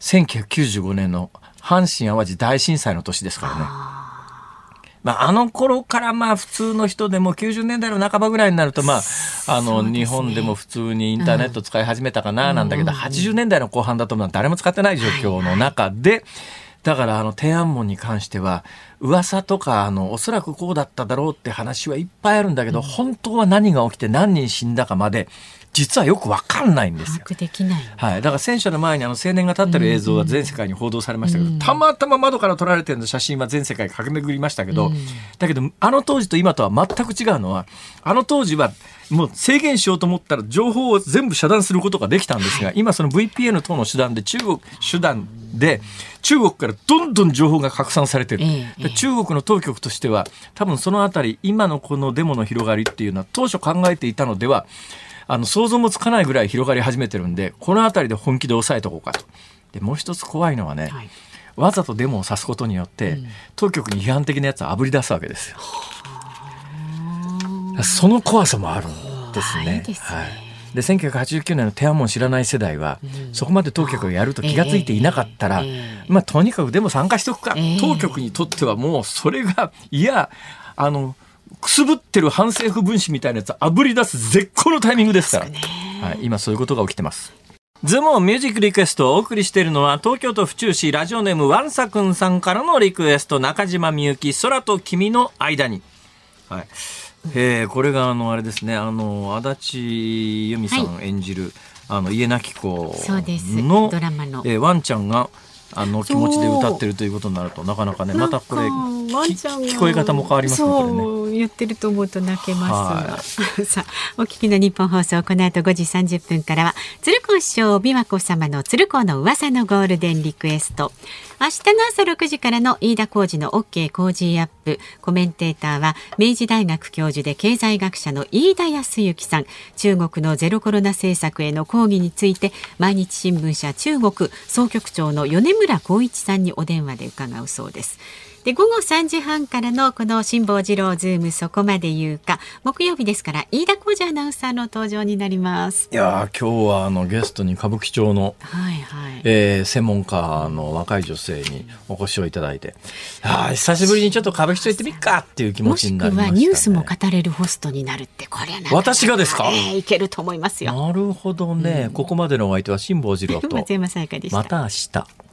A: 1995年の阪神・淡路大震災の年ですからね。まあ、あの頃からまあ普通の人でも90年代の半ばぐらいになるとまああの日本でも普通にインターネット使い始めたかななんだけど80年代の後半だとまあ誰も使ってない状況の中でだからあの天安門に関しては噂とかあのおそらくこうだっただろうって話はいっぱいあるんだけど本当は何が起きて何人死んだかまで実はよくわかんないんですよ。はい。だから戦車の前にあの青年が立ってる映像が全世界に報道されましたけど、うん、たまたま窓から撮られてる写真は全世界駆け巡りましたけど、うん、だけどあの当時と今とは全く違うのは、あの当時はもう制限しようと思ったら情報を全部遮断することができたんですが、今その VPN 等の手段で中国、手段で中国からどんどん情報が拡散されてる、ええ、中国の当局としては多分そのあたり今のこのデモの広がりっていうのは当初考えていたのではあの想像もつかないぐらい広がり始めてるんでこの辺りで本気で抑えておこうかと。でもう一つ怖いのはね、はい、わざとデモを指すことによって、うん、当局に批判的なやつをあぶり出すわけですよ。その怖さもあるんですね。ですね。はい。で1989年の天安門知らない世代は、うん、そこまで当局がやると気が付いていなかったら、えーえー、まあ、とにかくでも参加しとくか、えー、当局にとってはもうそれがいやあのくすぶってる反政府分子みたいなやつあぶり出す絶好のタイミングですから、はい、今そういうことが起きてます。ズモンミュージックリクエストをお送りしているのは東京都府中市ラジオネームワンサくんさんからのリクエスト中島みゆき空と君の間に。はい。えー、これがあのあれですねあの足立由美さん演じる、はい、あの家なき子の
B: ドラマの、
A: えー、ワンちゃんがあの気持ちで歌ってるということになるとなかなかねまたこれ聞こえ方も変わりますね
B: そう言ってると思うと泣けます。が <laughs> さあお聞きの日本放送この後5時30分からは鶴光師匠美和子様の鶴光の噂のゴールデンリクエスト。明日の朝6時からの飯田浩二の OK 工事アップ。コメンテーターは明治大学教授で経済学者の飯田康之さん。中国のゼロコロナ政策への抗議について毎日新聞社中国総局長の米村耕一さんにお電話で伺うそうです。で午後3時半からのこの辛坊治郎ズームそこまで言うか木曜日ですから飯田浩司アナウンサーの登場になります。
A: いや今日はあのゲストに歌舞伎町の、はいはい。えー、専門家の若い女性にお越しをいただいてあ久しぶりにちょっと歌舞伎町行ってみっかっていう気持ちになりました、ね、
B: ニュースも語れるホストになるってこれは
A: 私がですか、
B: えー、いけると思いますよ。
A: なるほどね、うん、ここまでのお相手は辛坊治郎と
B: 松山さやかでした。
A: また明日